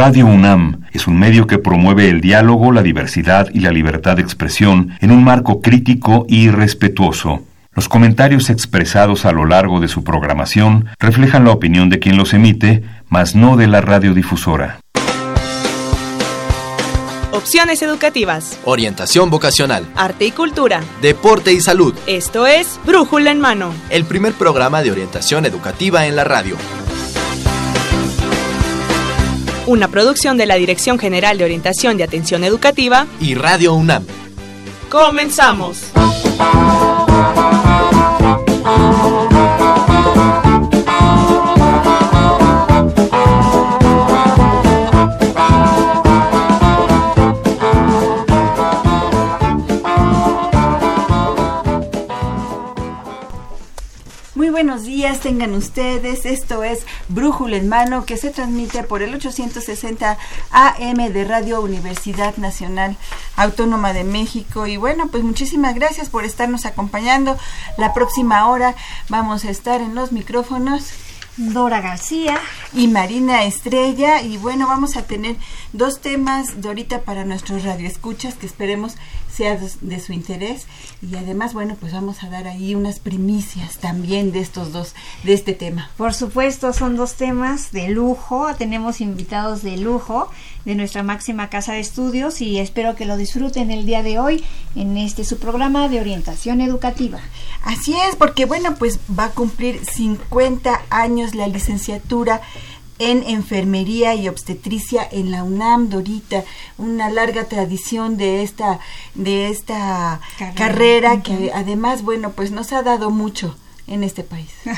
Radio UNAM es un medio que promueve el diálogo, la diversidad y la libertad de expresión en un marco crítico y respetuoso. Los comentarios expresados a lo largo de su programación reflejan la opinión de quien los emite, mas no de la radiodifusora. Opciones educativas. Orientación vocacional. Arte y cultura. Deporte y salud. Esto es Brújula en Mano. El primer programa de orientación educativa en la radio. Una producción de la Dirección General de Orientación y Atención Educativa y Radio UNAM. Comenzamos. Buenos días tengan ustedes. Esto es Brújula en Mano que se transmite por el 860 AM de Radio Universidad Nacional Autónoma de México. Y bueno, pues muchísimas gracias por estarnos acompañando. La próxima hora vamos a estar en los micrófonos. Dora García y Marina Estrella. Y bueno vamos a tener dos temas de ahorita para nuestros radioescuchas que esperemos sea de su interés. Y además bueno pues vamos a dar ahí unas primicias también de estos dos de este tema. Por supuesto son dos temas de lujo. Tenemos invitados de lujo de nuestra máxima casa de estudios y espero que lo disfruten el día de hoy en este su programa de orientación educativa. Así es porque bueno pues va a cumplir 50 años la licenciatura en enfermería y obstetricia en la UNAM, Dorita, una larga tradición de esta, de esta carrera, que además, bueno, pues nos ha dado mucho en este país.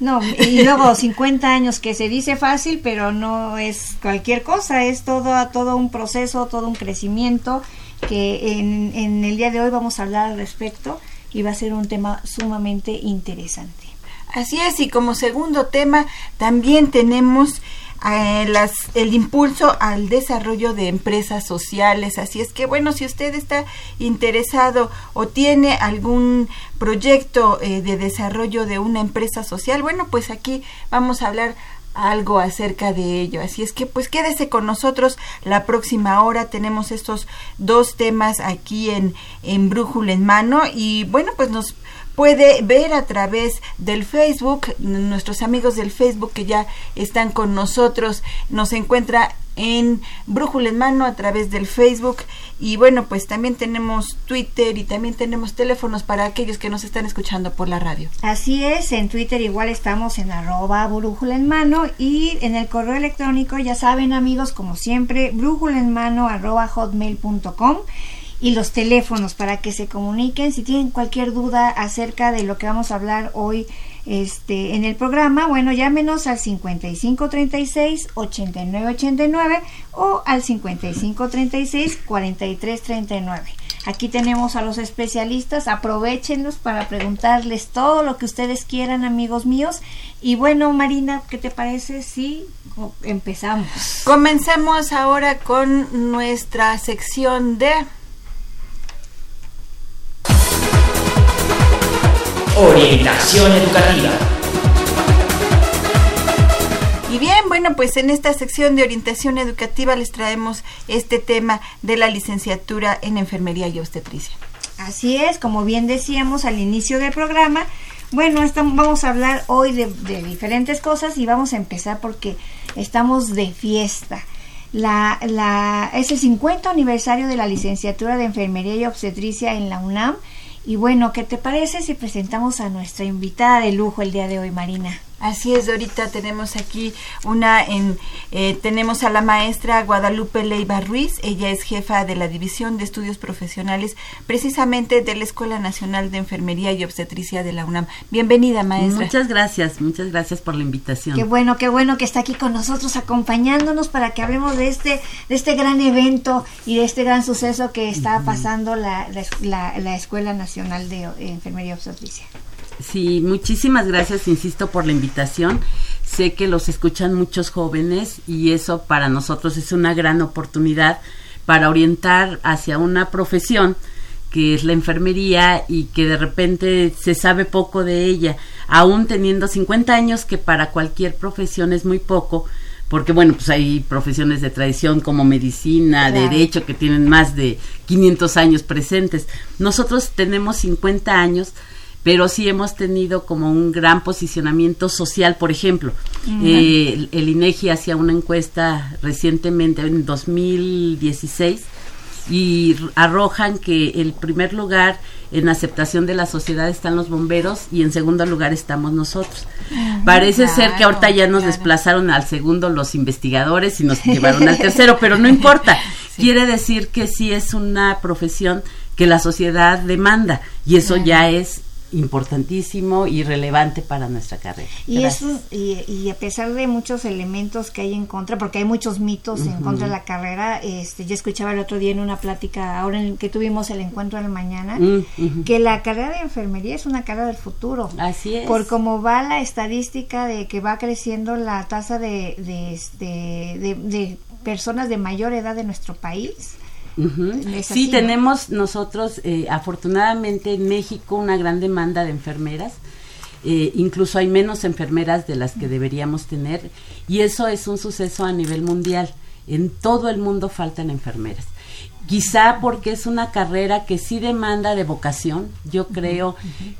No, y luego 50 años que se dice fácil, pero no es cualquier cosa, es todo, todo un proceso, todo un crecimiento que en, en el día de hoy vamos a hablar al respecto y va a ser un tema sumamente interesante. Así es, y como segundo tema también tenemos eh, el impulso al desarrollo de empresas sociales. Así es que, bueno, si usted está interesado o tiene algún proyecto eh, de desarrollo de una empresa social, bueno, pues aquí vamos a hablar algo acerca de ello. Así es que pues quédese con nosotros la próxima hora. Tenemos estos dos temas aquí en, en Brújula en mano y bueno pues nos puede ver a través del Facebook, nuestros amigos del Facebook que ya están con nosotros, nos encuentra en Brújula en Mano a través del Facebook. Y bueno pues también tenemos Twitter y también tenemos teléfonos para aquellos que nos están escuchando por la radio. Así es, en Twitter igual estamos en arroba brújula en mano y en el correo electrónico ya saben amigos como siempre brújula en mano arroba hotmail.com y los teléfonos para que se comuniquen si tienen cualquier duda acerca de lo que vamos a hablar hoy este en el programa, bueno, llámenos al 5536 8989 o al 5536 4339. Aquí tenemos a los especialistas, aprovechenlos para preguntarles todo lo que ustedes quieran, amigos míos. Y bueno, Marina, ¿qué te parece si empezamos? Comencemos ahora con nuestra sección de Orientación educativa. Y bien, bueno, pues en esta sección de orientación educativa les traemos este tema de la licenciatura en enfermería y obstetricia. Así es, como bien decíamos al inicio del programa, bueno, estamos, vamos a hablar hoy de, diferentes cosas y vamos a empezar porque estamos de fiesta. La, la, es el 50 aniversario de la licenciatura de enfermería y obstetricia en la UNAM y bueno, ¿qué te parece si presentamos a nuestra invitada de lujo el día de hoy, Marina? Así es, ahorita tenemos aquí una en eh, tenemos a la maestra Guadalupe Leiva Ruiz, ella es jefa de la División de Estudios Profesionales precisamente de la Escuela Nacional de Enfermería y Obstetricia de la UNAM. Bienvenida, maestra. Muchas gracias, muchas gracias por la invitación. Qué bueno, qué bueno que está aquí con nosotros acompañándonos para que hablemos de este de este gran evento y de este gran suceso que está pasando la, la, la Escuela Nacional de Enfermería y Obstetricia. Sí, muchísimas gracias, insisto, por la invitación. Sé que los escuchan muchos jóvenes y eso para nosotros es una gran oportunidad para orientar hacia una profesión que es la enfermería y que de repente se sabe poco de ella, aún teniendo 50 años, que para cualquier profesión es muy poco, porque bueno, pues hay profesiones de tradición como medicina, Claro. derecho, que tienen más de 500 años presentes. Nosotros tenemos 50 años, pero sí hemos tenido como un gran posicionamiento social, por ejemplo. eh, el, el INEGI hacía una encuesta recientemente, en 2016, y arrojan que el primer lugar en aceptación de la sociedad están los bomberos y en segundo lugar estamos nosotros. Parece ser que ahorita ya nos claro. desplazaron al segundo los investigadores y nos llevaron al tercero, pero no importa. Quiere decir que sí es una profesión que la sociedad demanda y eso ya es importantísimo y relevante para nuestra carrera. Y Gracias. eso, y, y a pesar de muchos elementos que hay en contra, porque hay muchos mitos en contra de la carrera, este, yo escuchaba el otro día en una plática, ahora en que tuvimos el encuentro de la mañana, Mm, que la carrera de enfermería es una carrera del futuro. Así es. Por cómo va la estadística de que va creciendo la tasa de, de, este, de, de personas de mayor edad de nuestro país. Sí, tenemos nosotros, eh, afortunadamente en México, una gran demanda de enfermeras. Eh, incluso hay menos enfermeras de las que deberíamos tener y eso es un suceso a nivel mundial. En todo el mundo faltan enfermeras. Quizá porque es una carrera que sí demanda de vocación. Yo creo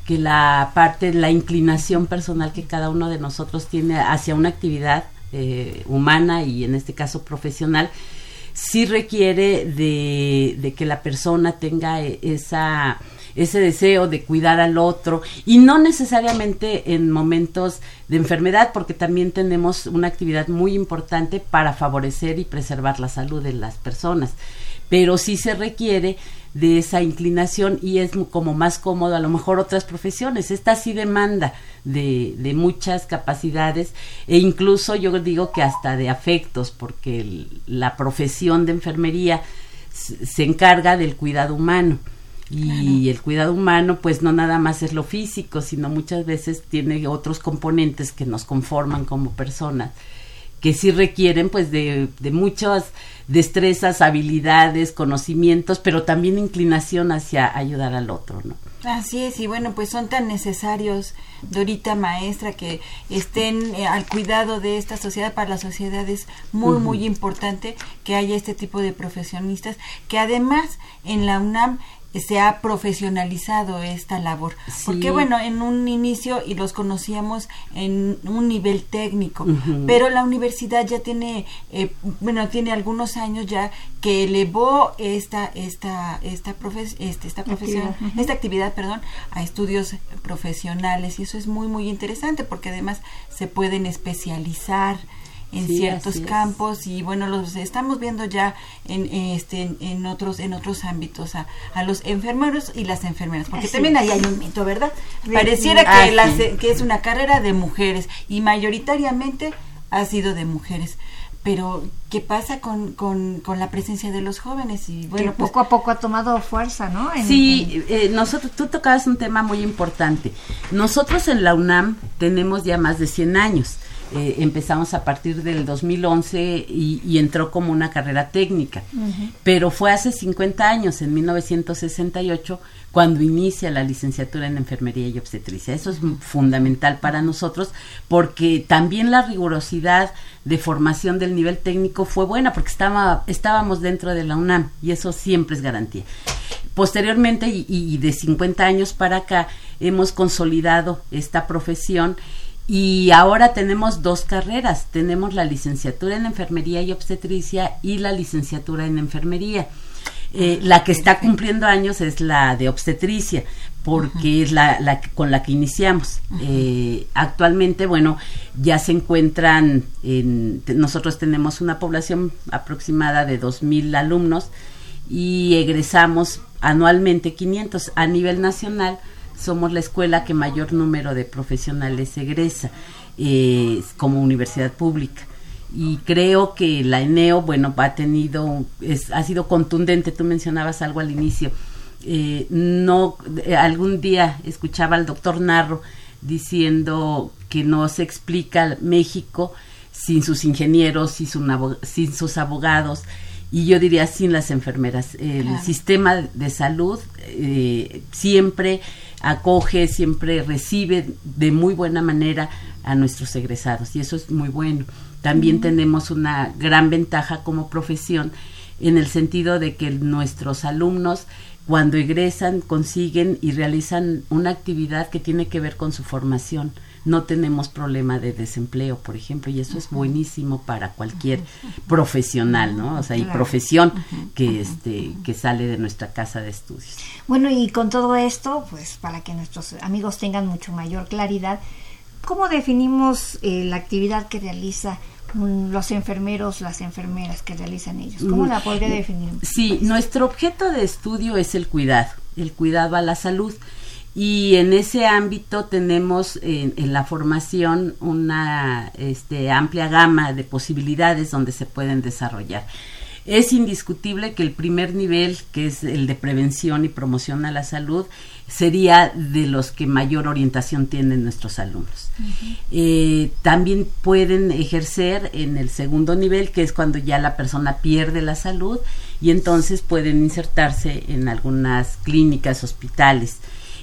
que la parte, la inclinación personal que cada uno de nosotros tiene hacia una actividad eh, humana y en este caso profesional, sí requiere de, de que la persona tenga eh, esa ese deseo de cuidar al otro y no necesariamente en momentos de enfermedad porque también tenemos una actividad muy importante para favorecer y preservar la salud de las personas pero sí se requiere de esa inclinación y es como más cómodo a lo mejor otras profesiones. Esta sí demanda de, de muchas capacidades e incluso yo digo que hasta de afectos porque el- la profesión de enfermería se encarga del cuidado humano. Y el cuidado humano, pues no nada más es lo físico, sino muchas veces tiene otros componentes que nos conforman como personas que sí requieren pues de, de muchas destrezas, habilidades, conocimientos, pero también inclinación hacia ayudar al otro, ¿no? Así es, y bueno, pues son tan necesarios, Dorita maestra, que estén eh, al cuidado de esta sociedad. Para la sociedad es muy, muy importante que haya este tipo de profesionistas, que además en la UNAM se ha profesionalizado esta labor. Sí. Porque bueno, en un inicio y los conocíamos en un nivel técnico, pero la universidad ya tiene, eh, bueno, tiene algunos años ya que elevó esta, esta, esta, profes- este, esta profesión, Actividad, esta actividad, perdón, a estudios profesionales y eso es muy muy interesante porque además se pueden especializar en Sí, ciertos campos y bueno los estamos viendo ya en este en, en otros en otros ámbitos a, a los enfermeros y las enfermeras porque Así también ahí hay un mito verdad pareciera que Ah, las- que es una carrera de mujeres y mayoritariamente ha sido de mujeres pero qué pasa con, con, con la presencia de los jóvenes y bueno que pues, poco a poco ha tomado fuerza, ¿no? En- Sí, eh, nosotros, tú tocabas un tema muy importante. Nosotros en la UNAM tenemos ya más de 100 años. Eh, empezamos a partir del 2011 y, y entró como una carrera técnica. Pero fue hace 50 años, en 1968, cuando inicia la licenciatura en enfermería y obstetricia. Eso es fundamental para nosotros porque también la rigurosidad de formación del nivel técnico fue buena porque estaba, estábamos dentro de la UNAM y eso siempre es garantía. Posteriormente y, y de 50 años para acá hemos consolidado esta profesión y ahora tenemos dos carreras. Tenemos la licenciatura en enfermería y obstetricia y la licenciatura en enfermería. Eh, la que está cumpliendo años es la de obstetricia, porque es la, la con la que iniciamos. Eh, actualmente, bueno, ya se encuentran, en, nosotros tenemos una población aproximada de 2.000 alumnos y egresamos anualmente 500 a nivel nacional. Somos la escuela que mayor número de profesionales egresa eh, como universidad pública y creo que la ENEO, bueno, ha tenido, es, ha sido contundente, tú mencionabas algo al inicio, eh, no, eh, algún día escuchaba al doctor Narro diciendo que no se explica México sin sus ingenieros, sin, su sin sus abogados, y yo diría sin las enfermeras. El Claro. sistema de salud eh, siempre acoge, siempre recibe de muy buena manera a nuestros egresados y eso es muy bueno. También tenemos una gran ventaja como profesión en el sentido de que nuestros alumnos cuando egresan consiguen y realizan una actividad que tiene que ver con su formación. No tenemos problema de desempleo, por ejemplo, y eso es buenísimo para cualquier profesional, ¿no? O sea, y profesión que este que sale de nuestra casa de estudios. Bueno, y con todo esto, pues para que nuestros amigos tengan mucho mayor claridad, ¿cómo definimos eh, la actividad que realiza mm, los enfermeros, las enfermeras que realizan ellos? ¿Cómo Mm, la podría definir? Sí, nuestro objeto de estudio es el cuidado, el cuidado a la salud. Y en ese ámbito tenemos en, en la formación una este, amplia gama de posibilidades donde se pueden desarrollar. Es indiscutible que el primer nivel, que es el de prevención y promoción a la salud, sería de los que mayor orientación tienen nuestros alumnos. Eh, también pueden ejercer en el segundo nivel, que es cuando ya la persona pierde la salud y entonces pueden insertarse en algunas clínicas, hospitales.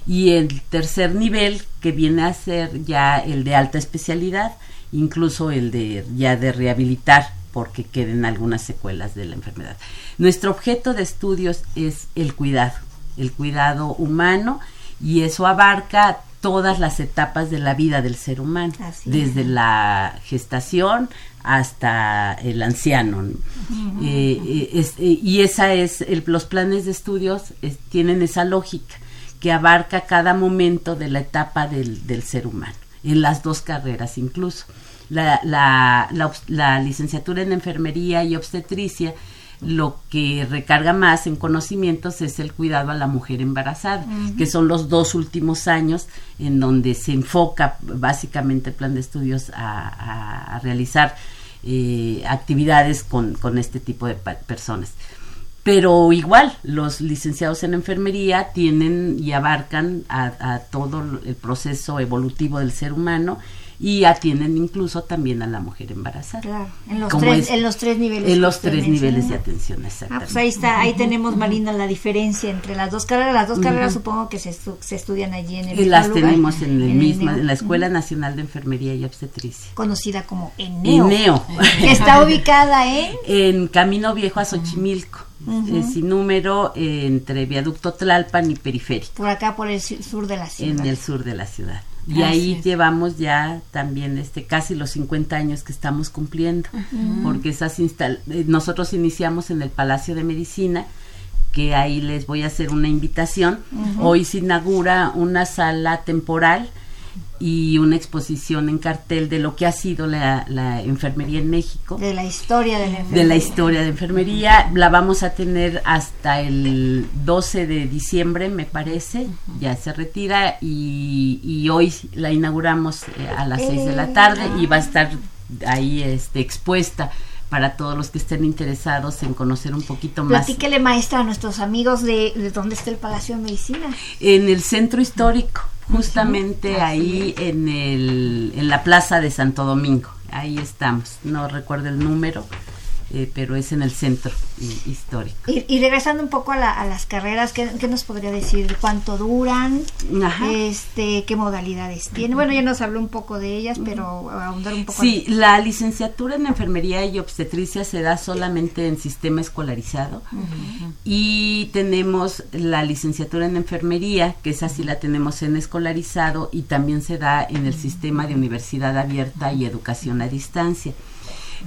Y el tercer nivel, que viene a ser ya el de alta especialidad, incluso el de ya de rehabilitar porque queden algunas secuelas de la enfermedad. Nuestro objeto de estudios es el cuidado, el cuidado humano y eso abarca todas las etapas de la vida del ser humano, Así es. desde la gestación hasta el anciano. ¿no? Eh, eh, es- eh, y esa es, el- los planes de estudios es- tienen esa lógica que abarca cada momento de la etapa del, del ser humano, en las dos carreras incluso. La, la, la licenciatura en enfermería y obstetricia lo que recarga más en conocimientos es el cuidado a la mujer embarazada, que son los dos últimos años en donde se enfoca básicamente el plan de estudios a, a- a realizar eh, actividades con, con este tipo de personas. Pero igual, los licenciados en enfermería tienen y abarcan a, a todo el proceso evolutivo del ser humano y atienden incluso también a la mujer embarazada. Claro, en los, tres, es- en los tres niveles. En los tres niveles de atención, Ah, exactamente. pues ahí está, ahí tenemos, Marina, la diferencia entre las dos carreras. Las dos carreras supongo que se, estu- se estudian allí en el y mismo las lugar, tenemos en, el mismo, ENEO, en la Escuela Nacional de Enfermería y Obstetricia. conocida como ENEO, ENEO. que está ubicada en En Camino Viejo a Xochimilco, sin número, eh, entre Viaducto Tlalpan y Periférico. por acá por el su- sur de la ciudad. en el sur de la ciudad. Y Así ahí es. llevamos ya también este casi los 50 años que estamos cumpliendo, porque esas instal eh, nosotros iniciamos en el Palacio de Medicina, que ahí les voy a hacer una invitación. Hoy se inaugura una sala temporal y una exposición en cartel de lo que ha sido la, la enfermería en México de la historia de la de la historia de enfermería. La vamos a tener hasta el 12 de diciembre, me parece. Ya se retira y, y hoy la inauguramos eh, a las 6 de la tarde y va a estar ahí este, expuesta para todos los que estén interesados en conocer un poquito más. Platíquele, maestra, a nuestros amigos de, de dónde está el Palacio de Medicina. En el centro histórico, justamente ahí en, el, en la plaza de Santo Domingo. Ahí estamos. No recuerdo el número, eh, pero es en el centro hi- histórico. Y, y regresando un poco a, la- a las carreras, ¿qué, qué nos podría decir? ¿Cuánto duran? Ajá. Este, ¿Qué modalidades tiene? Bueno, ya nos habló un poco de ellas, pero ahondar un poco. Sí, la licenciatura en enfermería y obstetricia se da solamente en sistema escolarizado y tenemos la licenciatura en enfermería, que esa sí la tenemos en escolarizado y también se da en el sistema de universidad abierta y educación a distancia.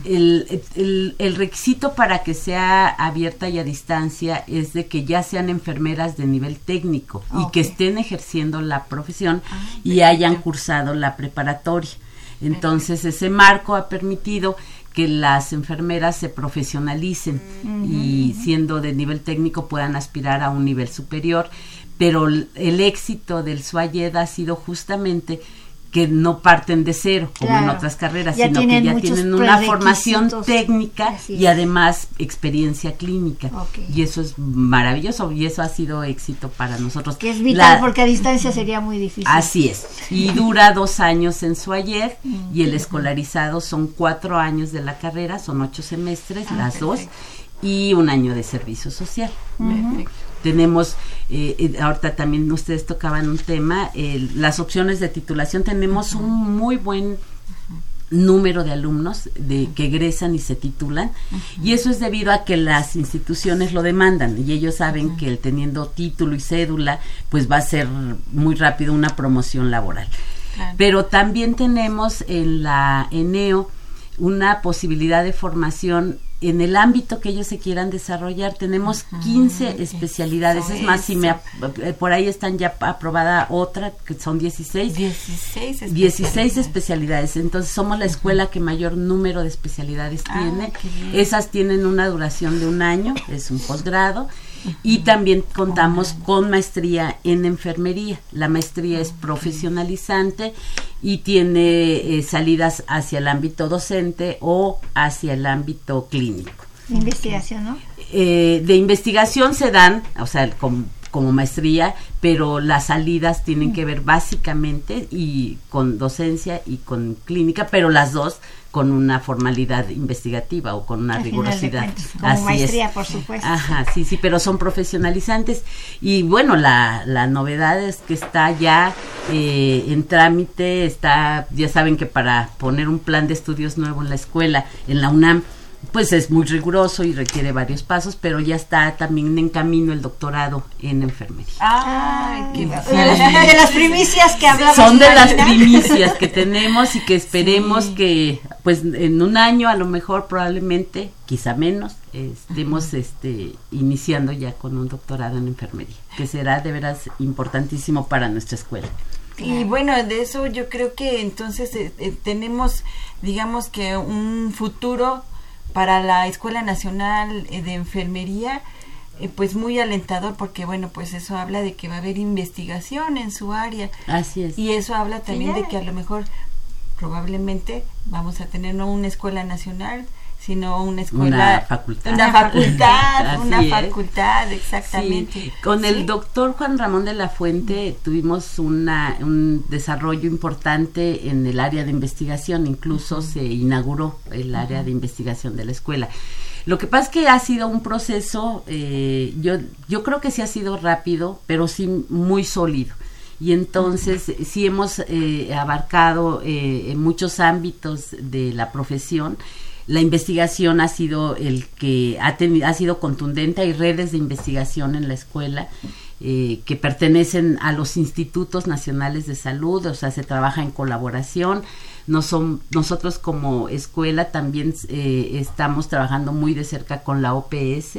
El, el- el requisito para que sea abierta y a distancia es de que ya sean enfermeras de nivel técnico y que estén ejerciendo la profesión y hayan cursado la preparatoria. Entonces ese marco ha permitido que las enfermeras se profesionalicen y siendo de nivel técnico puedan aspirar a un nivel superior, pero el el éxito del SUAYED ha sido justamente que no parten de cero como en otras carreras, Ya sino que ya tienen una formación técnica y además experiencia clínica. Y eso es maravilloso y eso ha sido éxito para nosotros. Que es vital La- porque a distancia sería muy difícil. Así es. Y dura dos años en su ayer y el escolarizado son cuatro años de la carrera, son ocho semestres, Ah, las dos, y un año de servicio social. Tenemos eh, eh, ahorita también ustedes tocaban un tema, eh, las opciones de titulación, tenemos un muy buen número de alumnos de que egresan y se titulan y eso es debido a que las instituciones lo demandan y ellos saben que el teniendo título y cédula pues va a ser muy rápido una promoción laboral. Pero también tenemos en la ENEO una posibilidad de formación en el ámbito que ellos se quieran desarrollar. Tenemos 15 especialidades. Es más, si me eh, por ahí están ya aprobada otra, que son 16. 16 especialidades. 16 especialidades. Entonces, somos la escuela que mayor número de especialidades Ah, tiene. Esas tienen una duración de un año, es un posgrado. Y también contamos con maestría en enfermería. La maestría es profesionalizante y tiene eh, salidas hacia el ámbito docente o hacia el ámbito clínico. Investigación, ¿no? Eh, de investigación se dan, o sea, com- como maestría, pero las salidas tienen que ver básicamente y con docencia y con clínica, pero las dos con una formalidad investigativa o con una Al rigurosidad. cuentas, como Así es. maestría, por supuesto. Ajá, sí, sí, pero son profesionalizantes. Y bueno, la, la novedad es que está ya eh, en trámite, está, ya saben que para poner un plan de estudios nuevo en la escuela, en la UNAM, pues es muy riguroso y requiere varios pasos, pero ya está también en camino el doctorado en enfermería. Ay, qué De las, de las primicias que hablamos. Son de las primicias que tenemos y que esperemos que pues en un año a lo mejor probablemente, quizá menos, estemos este iniciando ya con un doctorado en enfermería, que será de veras importantísimo para nuestra escuela. Y bueno, de eso yo creo que entonces eh, eh, tenemos, digamos que un futuro para la Escuela Nacional eh, de Enfermería, eh, pues muy alentador porque bueno, pues eso habla de que va a haber investigación en su área Así es. y eso habla también de que a lo mejor probablemente vamos a tener no una escuela nacional, sino una escuela, Una facultad. una facultad, una es. facultad, exactamente. Sí, Con Sí. el doctor Juan Ramón de la Fuente tuvimos una, un desarrollo importante en el área de investigación, incluso se inauguró el área de investigación de la escuela. Lo que pasa es que ha sido un proceso, eh, yo, yo creo que sí ha sido rápido, pero sí muy sólido. Y entonces sí hemos eh, abarcado eh, en muchos ámbitos de la profesión. La investigación ha sido el que ha, teni- ha sido contundente. Hay redes de investigación en la escuela eh, que pertenecen a los institutos nacionales de salud, o sea, se trabaja en colaboración. No son, nosotros como escuela también eh, estamos trabajando muy de cerca con la OPS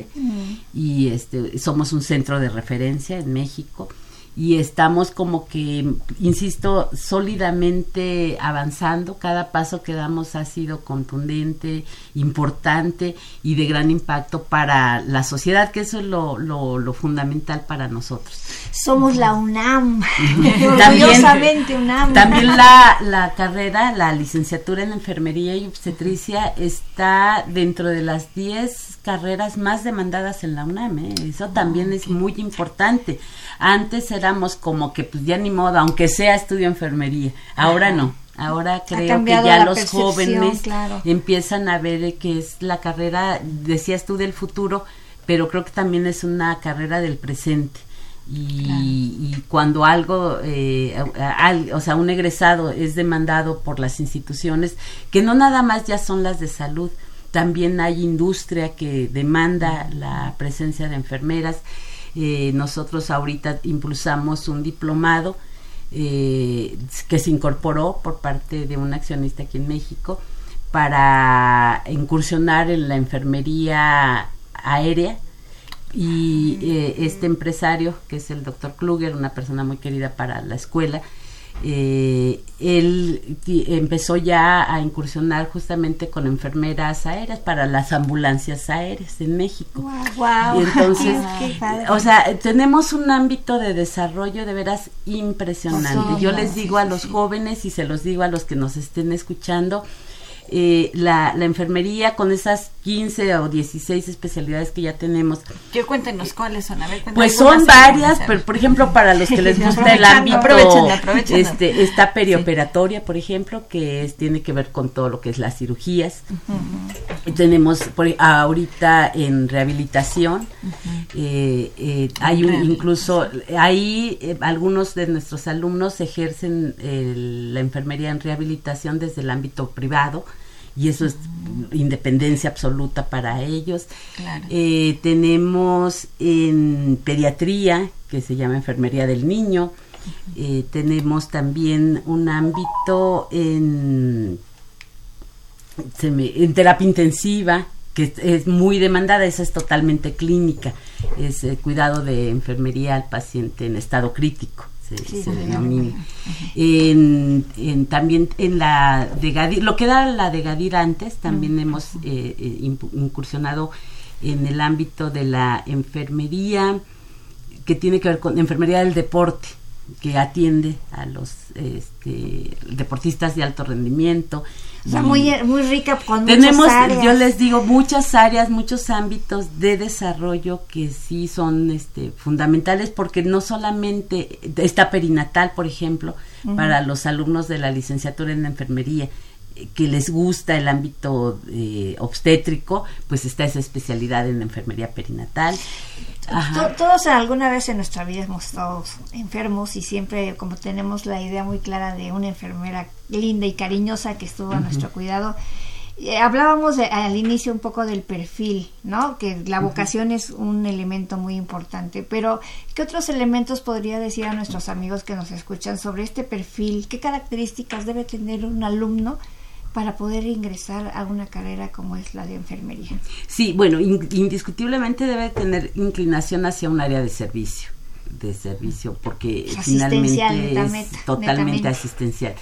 y este, somos un centro de referencia en México y estamos como que, insisto, sólidamente avanzando. Cada paso que damos ha sido contundente, importante y de gran impacto para la sociedad, que eso es lo, lo, lo fundamental para nosotros. Somos la UNAM. Orgullosamente UNAM. También la, la carrera, la licenciatura en enfermería y obstetricia está dentro de las 10 carreras más demandadas en la UNAM. ¿eh? Eso también es muy importante. Antes como que pues ya ni modo, aunque sea estudio enfermería. Ahora no. Ahora creo que ya los jóvenes claro. empiezan a ver que es la carrera, decías tú, del futuro, pero creo que también es una carrera del presente. Y, y cuando algo, eh, al- o sea, un egresado es demandado por las instituciones, que no nada más ya son las de salud, también hay industria que demanda la presencia de enfermeras. Eh, nosotros ahorita impulsamos un diplomado eh, que se incorporó por parte de un accionista aquí en México para incursionar en la enfermería aérea. Y eh, este empresario que es el doctor Kluger, una persona muy querida para la escuela, eh, él empezó ya a incursionar justamente con enfermeras aéreas para las ambulancias aéreas en México. Wow. Y entonces, Qué o sea, tenemos un ámbito de desarrollo de veras impresionante. Yo les digo a los jóvenes y se los digo a los que nos estén escuchando, eh, la, la enfermería con esas 15 o 16 especialidades que ya tenemos. Que cuéntenos cuáles son, a ver. Pues son varias, pero por ejemplo, para los que les gusta el ámbito, aprovechando. este, está perioperatoria, por ejemplo, que es, tiene que ver con todo lo que es las cirugías. Tenemos por, ahorita en rehabilitación, eh, eh, hay un, incluso, ahí eh, algunos de nuestros alumnos ejercen el- la enfermería en rehabilitación desde el ámbito privado y eso es independencia absoluta para ellos. Claro. Eh, tenemos en pediatría, que se llama enfermería del niño. Eh, tenemos también un ámbito en, se me- en terapia intensiva, que es, es muy demandada, esa es totalmente clínica, es eh, cuidado de enfermería al paciente en estado crítico. Se, Sí, se sí, denomina. En, en- también en la de Gadir, lo que era la de Gadir antes, también hemos eh, eh, incursionado en el ámbito de la enfermería que tiene que ver con enfermería del deporte, que atiende a los este, deportistas de alto rendimiento. O sea, Y muy, muy rica con tenemos, muchas áreas. yo les digo, muchas áreas, muchos ámbitos de desarrollo que sí son este, fundamentales porque no solamente está perinatal, por ejemplo, para los alumnos de la licenciatura en enfermería eh, que les gusta el ámbito eh, obstétrico, pues está esa especialidad en enfermería perinatal. Ajá. Todos alguna vez en nuestra vida hemos estado enfermos y siempre como tenemos la idea muy clara de una enfermera linda y cariñosa que estuvo a nuestro cuidado. eh, hablábamos de- al inicio un poco del perfil, ¿no? Que la vocación es un elemento muy importante, pero ¿qué otros elementos podría decir a nuestros amigos que nos escuchan sobre este perfil? ¿Qué características debe tener un alumno para poder ingresar a una carrera como es la de enfermería? Sí, bueno, in- indiscutiblemente debe tener inclinación hacia un área de servicio, de servicio, porque finalmente es totalmente asistencial.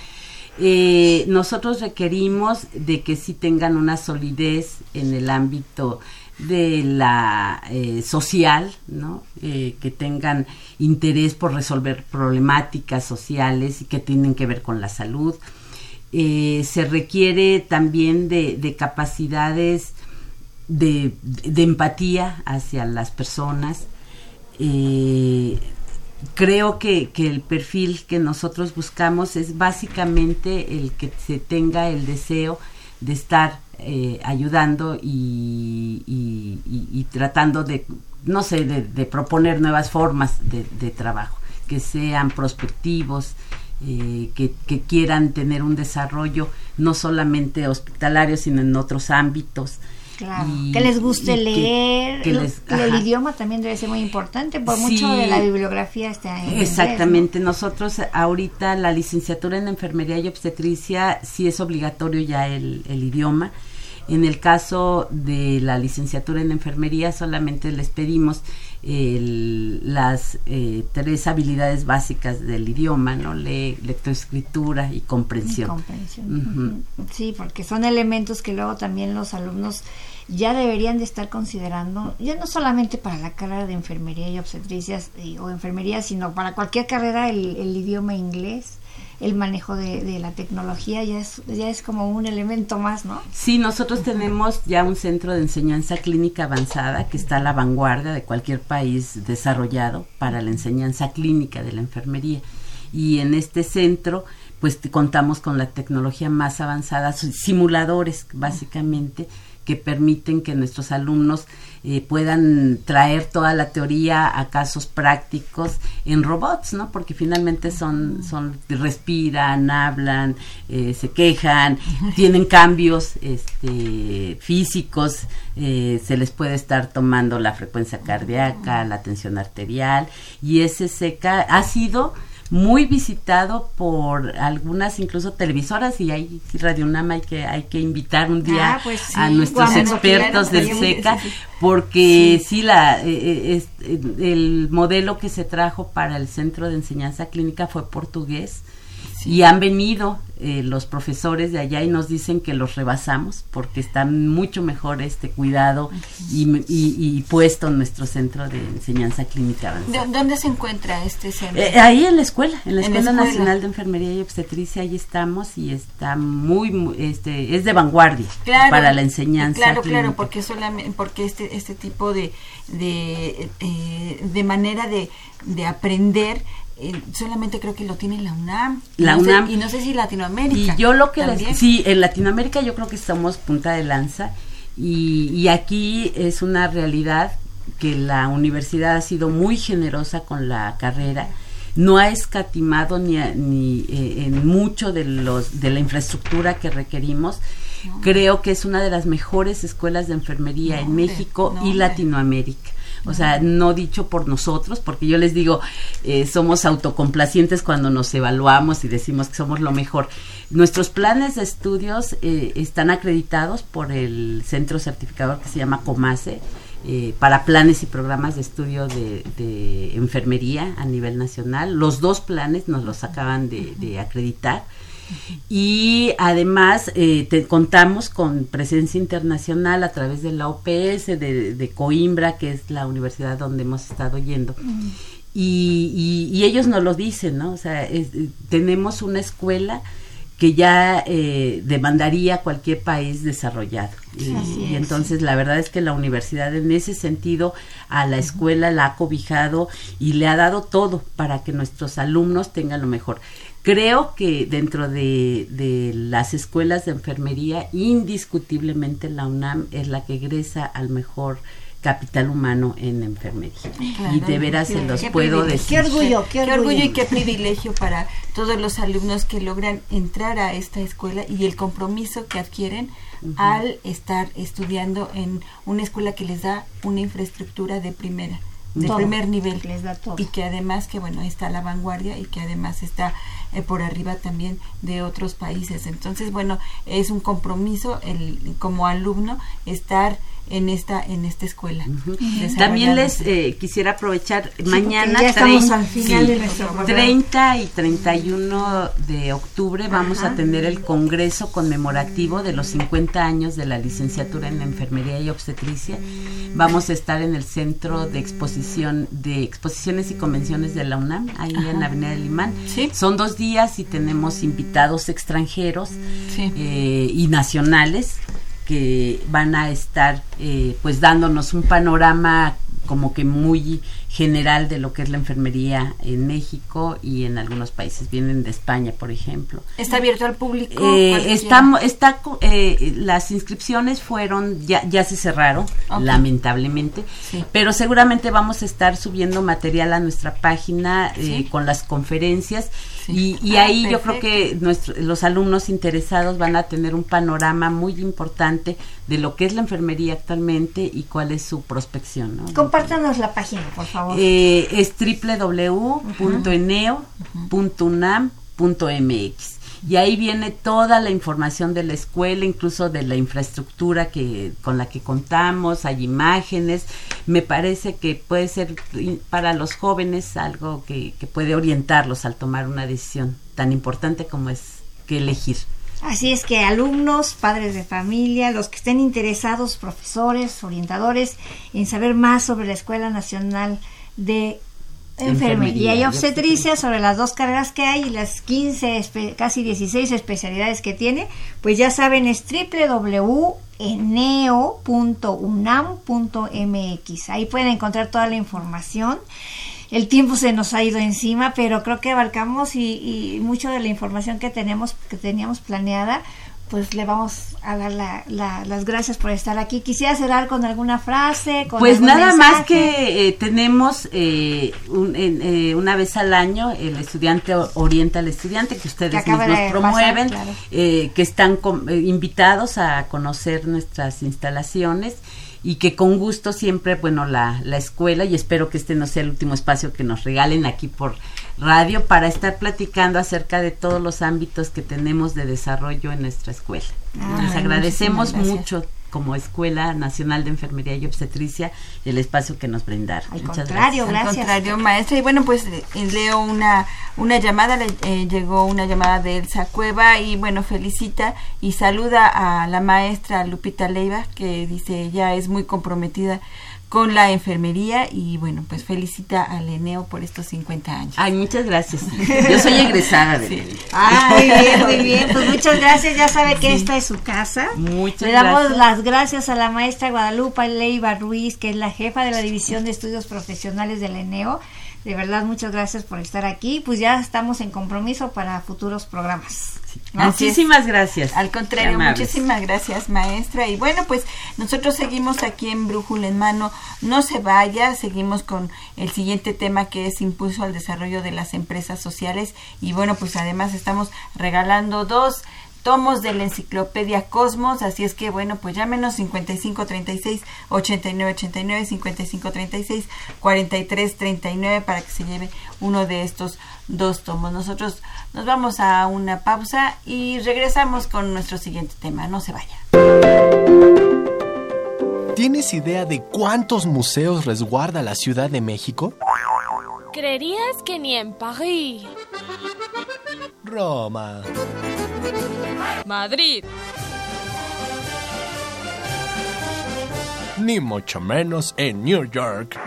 Eh, nosotros requerimos de que sí tengan una solidez en el ámbito de la eh, social, ¿no? Eh, que tengan interés por resolver problemáticas sociales y que tienen que ver con la salud. Eh, se requiere también de, de capacidades de, empatía hacia las personas. Eh, creo que, que el perfil que nosotros buscamos es básicamente el que se tenga el deseo de estar eh, ayudando y, y- tratando de, no sé, de, proponer nuevas formas de trabajo, que sean prospectivos, eh, que, que quieran tener un desarrollo no solamente hospitalario, sino en otros ámbitos. Claro, Y- que les guste que- leer, que les- el idioma también debe ser muy importante, por Sí. mucho de la bibliografía está en inglés, ¿no? Exactamente, nosotros ahorita la licenciatura en enfermería y obstetricia sí es obligatorio ya el, el idioma. En el caso de la licenciatura en enfermería solamente les pedimos el- las eh, tres habilidades básicas del idioma, ¿no? Le, lectoescritura y Y comprensión. Sí, porque son elementos que luego también los alumnos ya deberían de estar considerando, ya no solamente para la carrera de enfermería y obstetricias eh, o enfermería, sino para cualquier carrera el, el idioma inglés, el manejo de, de la tecnología ya es, ya es como un elemento más, ¿no? Sí, nosotros tenemos ya un centro de enseñanza clínica avanzada que está a la vanguardia de cualquier país desarrollado para la enseñanza clínica de la enfermería. Y en este centro, pues contamos con la tecnología más avanzada, simuladores básicamente que permiten que nuestros alumnos eh, puedan traer toda la teoría a casos prácticos en robots, ¿no? Porque finalmente son, son respiran, hablan, eh, se quejan, tienen cambios este, físicos, eh, se les puede estar tomando la frecuencia cardíaca, la tensión arterial, y ese seca ha sido muy visitado por algunas incluso televisoras y hay Radio Nama hay que hay que invitar un día Ah, pues sí, a nuestros expertos del SECA sí, sí. porque sí, la eh, eh, es- el modelo que se trajo para el centro de enseñanza clínica fue portugués Y han venido eh, los profesores de allá y nos dicen que los rebasamos porque está mucho mejor este cuidado y, y- y puesto en nuestro centro de enseñanza clínica avanzada. ¿De- ¿Dónde se encuentra este centro? Eh, ahí en la escuela, en la En la Escuela escuela. Nacional de Enfermería y Obstetricia, ahí estamos y está muy, muy, este, es de vanguardia Claro, para la enseñanza. Claro, clínica. claro, porque solamente porque este este tipo de de, eh, de manera de, de aprender eh, solamente creo que lo tiene la UNAM. Y La no sé- UNAM. y no sé si Y Latinoamérica. yo lo que les, sí, en Latinoamérica yo creo que somos punta de lanza y, y aquí es una realidad que la universidad ha sido muy generosa con la carrera, no ha escatimado ni, a- ni eh, en mucho de los de la infraestructura que requerimos. Creo que es una de las mejores escuelas de enfermería No, en México no, y. Latinoamérica. O sea, no dicho por nosotros, porque yo les digo, eh, somos autocomplacientes cuando nos evaluamos y decimos que somos lo mejor. Nuestros planes de estudios eh, están acreditados por el centro certificador que se llama COMASE eh, para planes y programas de estudio de, enfermería a nivel nacional. Los dos planes nos los acaban de acreditar. Y además eh, te- contamos con presencia internacional a través de la OPS, de, de Coimbra, que es la universidad donde hemos estado yendo. Y, y- y ellos nos lo dicen, ¿no? O sea, es- eh, tenemos una escuela que ya eh, demandaría cualquier país desarrollado. Y, entonces la verdad es que la universidad en ese sentido a la escuela la ha cobijado y le ha dado todo para que nuestros alumnos tengan lo mejor. Creo que dentro de, de las escuelas de enfermería, indiscutiblemente la UNAM es la que egresa al mejor capital humano en enfermería. Claro. y de veras se los puedo decir. Qué orgullo, qué orgullo. y qué privilegio para todos los alumnos que logran entrar a esta escuela y el compromiso que adquieren al estar estudiando en una escuela que les da una infraestructura de primera, de Todo. primer nivel. Les da todo. Y que además que bueno, está a la vanguardia y que además está eh, por arriba también de otros países. Entonces, bueno, es un compromiso el como alumno estar en esta en esta escuela. También les eh, quisiera aprovechar mañana ya estamos 30, al final de nuestro programa. 30 y 31 de octubre vamos a tener el congreso conmemorativo de los 50 años de la licenciatura en enfermería y obstetricia. Vamos a estar en el centro de exposición de exposiciones y convenciones de la UNAM, ahí en la Avenida del Imán. Sí. Son dos días y tenemos invitados extranjeros Sí. eh, y nacionales que van a estar eh, pues dándonos un panorama como que muy general de lo que es la enfermería en México y en algunos países. Vienen de España, por ejemplo. Está abierto al público. Eh, está, eh, las inscripciones fueron, ya, ya se cerraron, lamentablemente, Sí. pero seguramente vamos a estar subiendo material a nuestra página eh, con las conferencias Sí. y, y Ah, ahí yo creo que nuestro- los alumnos interesados van a tener un panorama muy importante de lo que es la enfermería actualmente y cuál es su prospección. ¿no? Compártanos la página, por favor. Eh, es www.eneo.unam.mx y ahí viene toda la información de la escuela, incluso de la infraestructura que con la que contamos, hay imágenes. Me parece que puede ser para los jóvenes algo que, que puede orientarlos al tomar una decisión tan importante como es que elegir. Así es que alumnos, padres de familia, los que estén interesados, profesores, orientadores, en saber más sobre la Escuela Nacional de Enfermería y Obstetricia, sobre las dos carreras que hay y las 15, espe- casi 16 especialidades que tiene, pues ya saben, es www.eneo.unam.mx. Ahí pueden encontrar toda la información. El tiempo se nos ha ido encima, pero creo que abarcamos y, y mucho de la información que tenemos, que teníamos planeada, pues le vamos a dar la- la- las gracias por estar aquí. Quisiera cerrar con alguna frase, con Pues nada más que eh, tenemos eh, un- en- eh, una vez al año el estudiante orienta al estudiante que ustedes Que mismos promueven, pasar, claro. eh, que están com- eh, invitados a conocer nuestras instalaciones y que con gusto siempre, bueno, la, la escuela, y espero que este no sea el último espacio que nos regalen aquí por radio para estar platicando acerca de todos los ámbitos que tenemos de desarrollo en nuestra escuela. Ah, Les agradecemos mucho como Escuela Nacional de Enfermería y Obstetricia el espacio que nos brindaron. Al Muchas contrario, gracias. Al gracias. contrario, maestra. Y bueno, pues eh, leo una, una llamada, le eh, llegó una llamada de Elsa Cueva y bueno, felicita y saluda a la maestra Lupita Leiva, que dice ella es muy comprometida con la enfermería y bueno, pues felicita al Eneo por estos 50 años. Ay, muchas gracias. Yo soy egresada de él. Ah, muy bien, muy bien. Pues muchas gracias. Ya sabe que esta es su casa. Muchas Le damos gracias. las gracias a la maestra Guadalupe Leiva Ruiz, que es la jefa de la División de Estudios Profesionales del ENEO. De verdad, muchas gracias por estar aquí. Pues ya estamos en compromiso para futuros programas. ¿no? Muchísimas gracias. Al contrario, amables. muchísimas gracias, maestra. Y bueno, pues nosotros seguimos aquí en Brújula en Mano. No se vaya, seguimos con el siguiente tema que es impulso al desarrollo de las empresas sociales. Y bueno, pues además estamos regalando dos tomos de la enciclopedia Cosmos, así es que bueno, pues llámenos 5536 8989 5536 4339 para que se lleve uno de estos dos tomos. Nosotros nos vamos a una pausa y regresamos con nuestro siguiente tema. No se vaya. ¿Tienes idea de cuántos museos resguarda la Ciudad de México? ¿Creerías que ni en París? Roma. Madrid. Ni mucho menos en New York.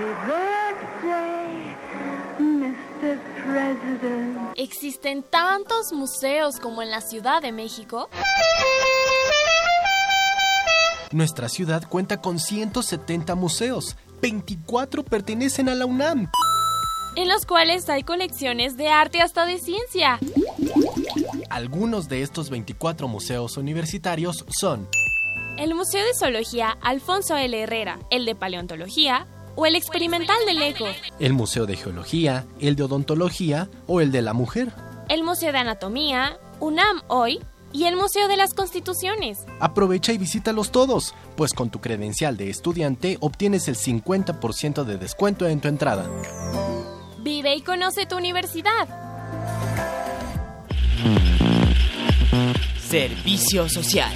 ¿Existen tantos museos como en la Ciudad de México? Nuestra ciudad cuenta con 170 museos. 24 pertenecen a la UNAM. En los cuales hay colecciones de arte hasta de ciencia. Algunos de estos 24 museos universitarios son El Museo de Zoología Alfonso L. Herrera, el de Paleontología o el Experimental del Eco, el Museo de Geología, el de Odontología o el de la Mujer. el Museo de Anatomía, UNAM Hoy y el Museo de las Constituciones. Aprovecha y visítalos todos, pues con tu credencial de estudiante obtienes el 50% de descuento en tu entrada. Vive y conoce tu universidad. Servicio social.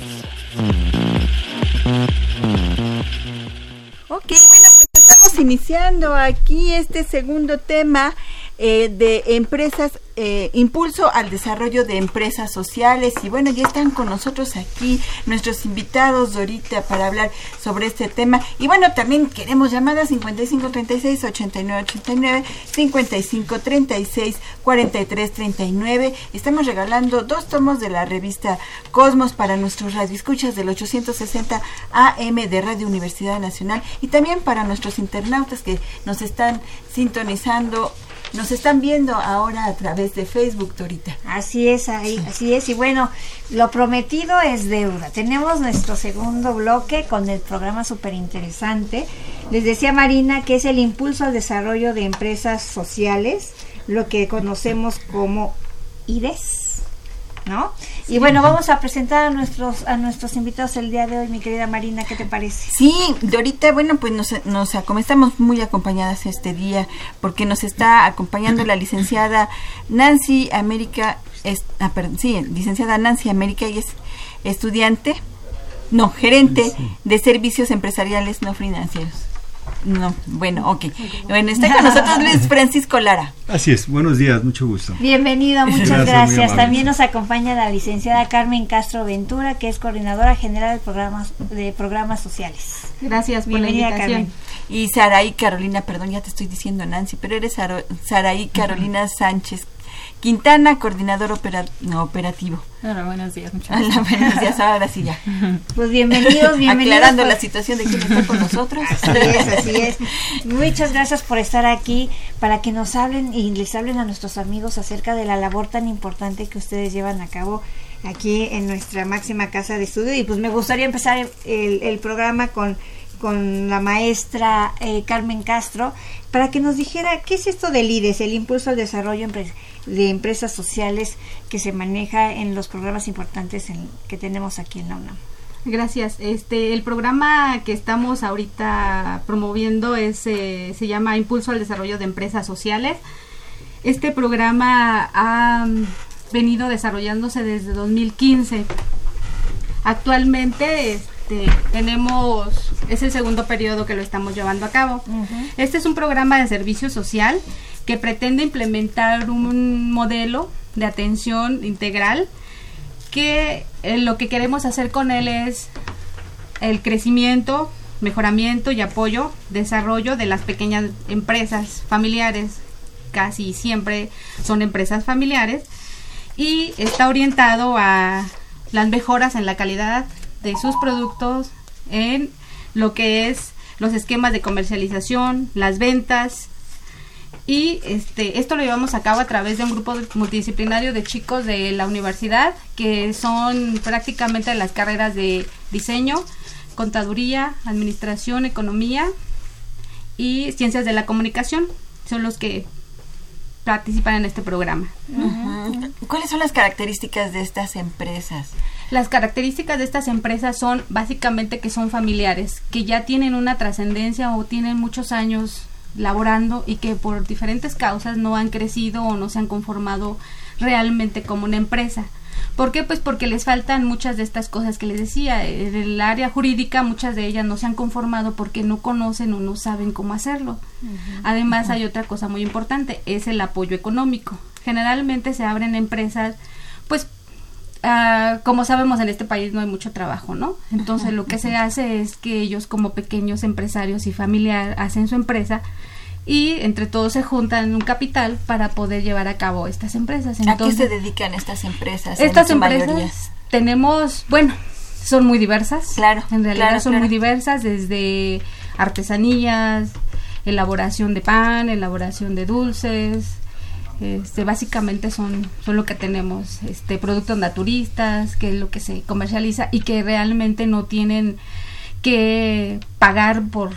Ok, bueno, pues estamos iniciando aquí este segundo tema eh, de empresas, eh, impulso al desarrollo de empresas sociales. Y bueno, ya están con nosotros aquí nuestros invitados ahorita para hablar sobre este tema. Y bueno, también queremos llamadas 5536 8989 5536 4339. Estamos regalando dos tomos de la revista Cosmos para nuestros radioescuchas del 860 AM de Radio Universidad Nacional y también para nuestros internautas que nos están sintonizando, nos están viendo ahora a través de Facebook, Torita. Así es, ahí, así es. Y bueno, lo prometido es deuda. Tenemos nuestro segundo bloque con el programa súper interesante. Les decía Marina que es el impulso al desarrollo de empresas sociales, lo que conocemos como IDES. ¿No? Y bueno, vamos a presentar a nuestros a nuestros invitados el día de hoy, mi querida Marina, ¿qué te parece? Sí, Dorita, bueno, pues nos, nos estamos muy acompañadas este día porque nos está acompañando la licenciada Nancy América, es, ah, perdón, sí, licenciada Nancy América y es estudiante, no, gerente de servicios empresariales no financieros. No, bueno, ok. Bueno, está con nosotros Luis Francisco Lara. Así es, buenos días, mucho gusto. Bienvenido, muchas Gracias. También nos acompaña la licenciada Carmen Castro Ventura, que es coordinadora general de programas, de programas sociales. Gracias por la Bienvenida, invitación. Carmen. Y Saraí Carolina, perdón, ya te estoy diciendo Nancy, pero eres Saraí Carolina Sánchez Quintana, coordinador opera- no, operativo. Hola, buenos días, mucho Hola, buenos días, ahora sí ya. Pues bienvenidos, bienvenidos. Aclarando la situación de quién está con nosotros. Así es, así es. Muchas gracias por estar aquí para que nos hablen y les hablen a nuestros amigos acerca de la labor tan importante que ustedes llevan a cabo aquí en nuestra máxima casa de estudio. Y pues me gustaría empezar el, el programa con, con la maestra eh, Carmen Castro para que nos dijera qué es esto del IDES, el Impulso al Desarrollo de Empresas Sociales que se maneja en los programas importantes que tenemos aquí en la UNAM. Gracias. Este, el programa que estamos ahorita promoviendo es, eh, se llama Impulso al Desarrollo de Empresas Sociales. Este programa ha venido desarrollándose desde 2015. Actualmente es- este, tenemos, es el segundo periodo que lo estamos llevando a cabo. Este es un programa de servicio social que pretende implementar un modelo de atención integral que eh, lo que queremos hacer con él es el crecimiento, mejoramiento y apoyo, desarrollo de las pequeñas empresas familiares. Casi siempre son empresas familiares y está orientado a las mejoras en la calidad de sus productos, en lo que es los esquemas de comercialización, las ventas, y este esto lo llevamos a cabo a través de un grupo multidisciplinario de chicos de la universidad que son prácticamente las carreras de diseño, contaduría, administración, economía y ciencias de la comunicación. Son los que participan en este programa. ¿Cuáles son las características de estas empresas? Las características de estas empresas son básicamente que son familiares, que ya tienen una trascendencia o tienen muchos años laborando y que por diferentes causas no han crecido o no se han conformado realmente como una empresa. ¿Por qué? Pues porque les faltan muchas de estas cosas que les decía. En el área jurídica muchas de ellas no se han conformado porque no conocen o no saben cómo hacerlo. Además hay otra cosa muy importante, es el apoyo económico. Generalmente se abren empresas pues Ah, como sabemos en este país no hay mucho trabajo, ¿no? Entonces lo que se hace es que ellos como pequeños empresarios y familiar hacen su empresa y entre todos se juntan un capital para poder llevar a cabo estas empresas. ¿A qué se dedican estas empresas? Estas empresas tenemos, bueno, son muy diversas. Claro. En realidad son muy diversas desde artesanías, elaboración de pan, elaboración de dulces, este, básicamente son, son lo que tenemos, este, productos naturistas, que es lo que se comercializa y que realmente no tienen que pagar por,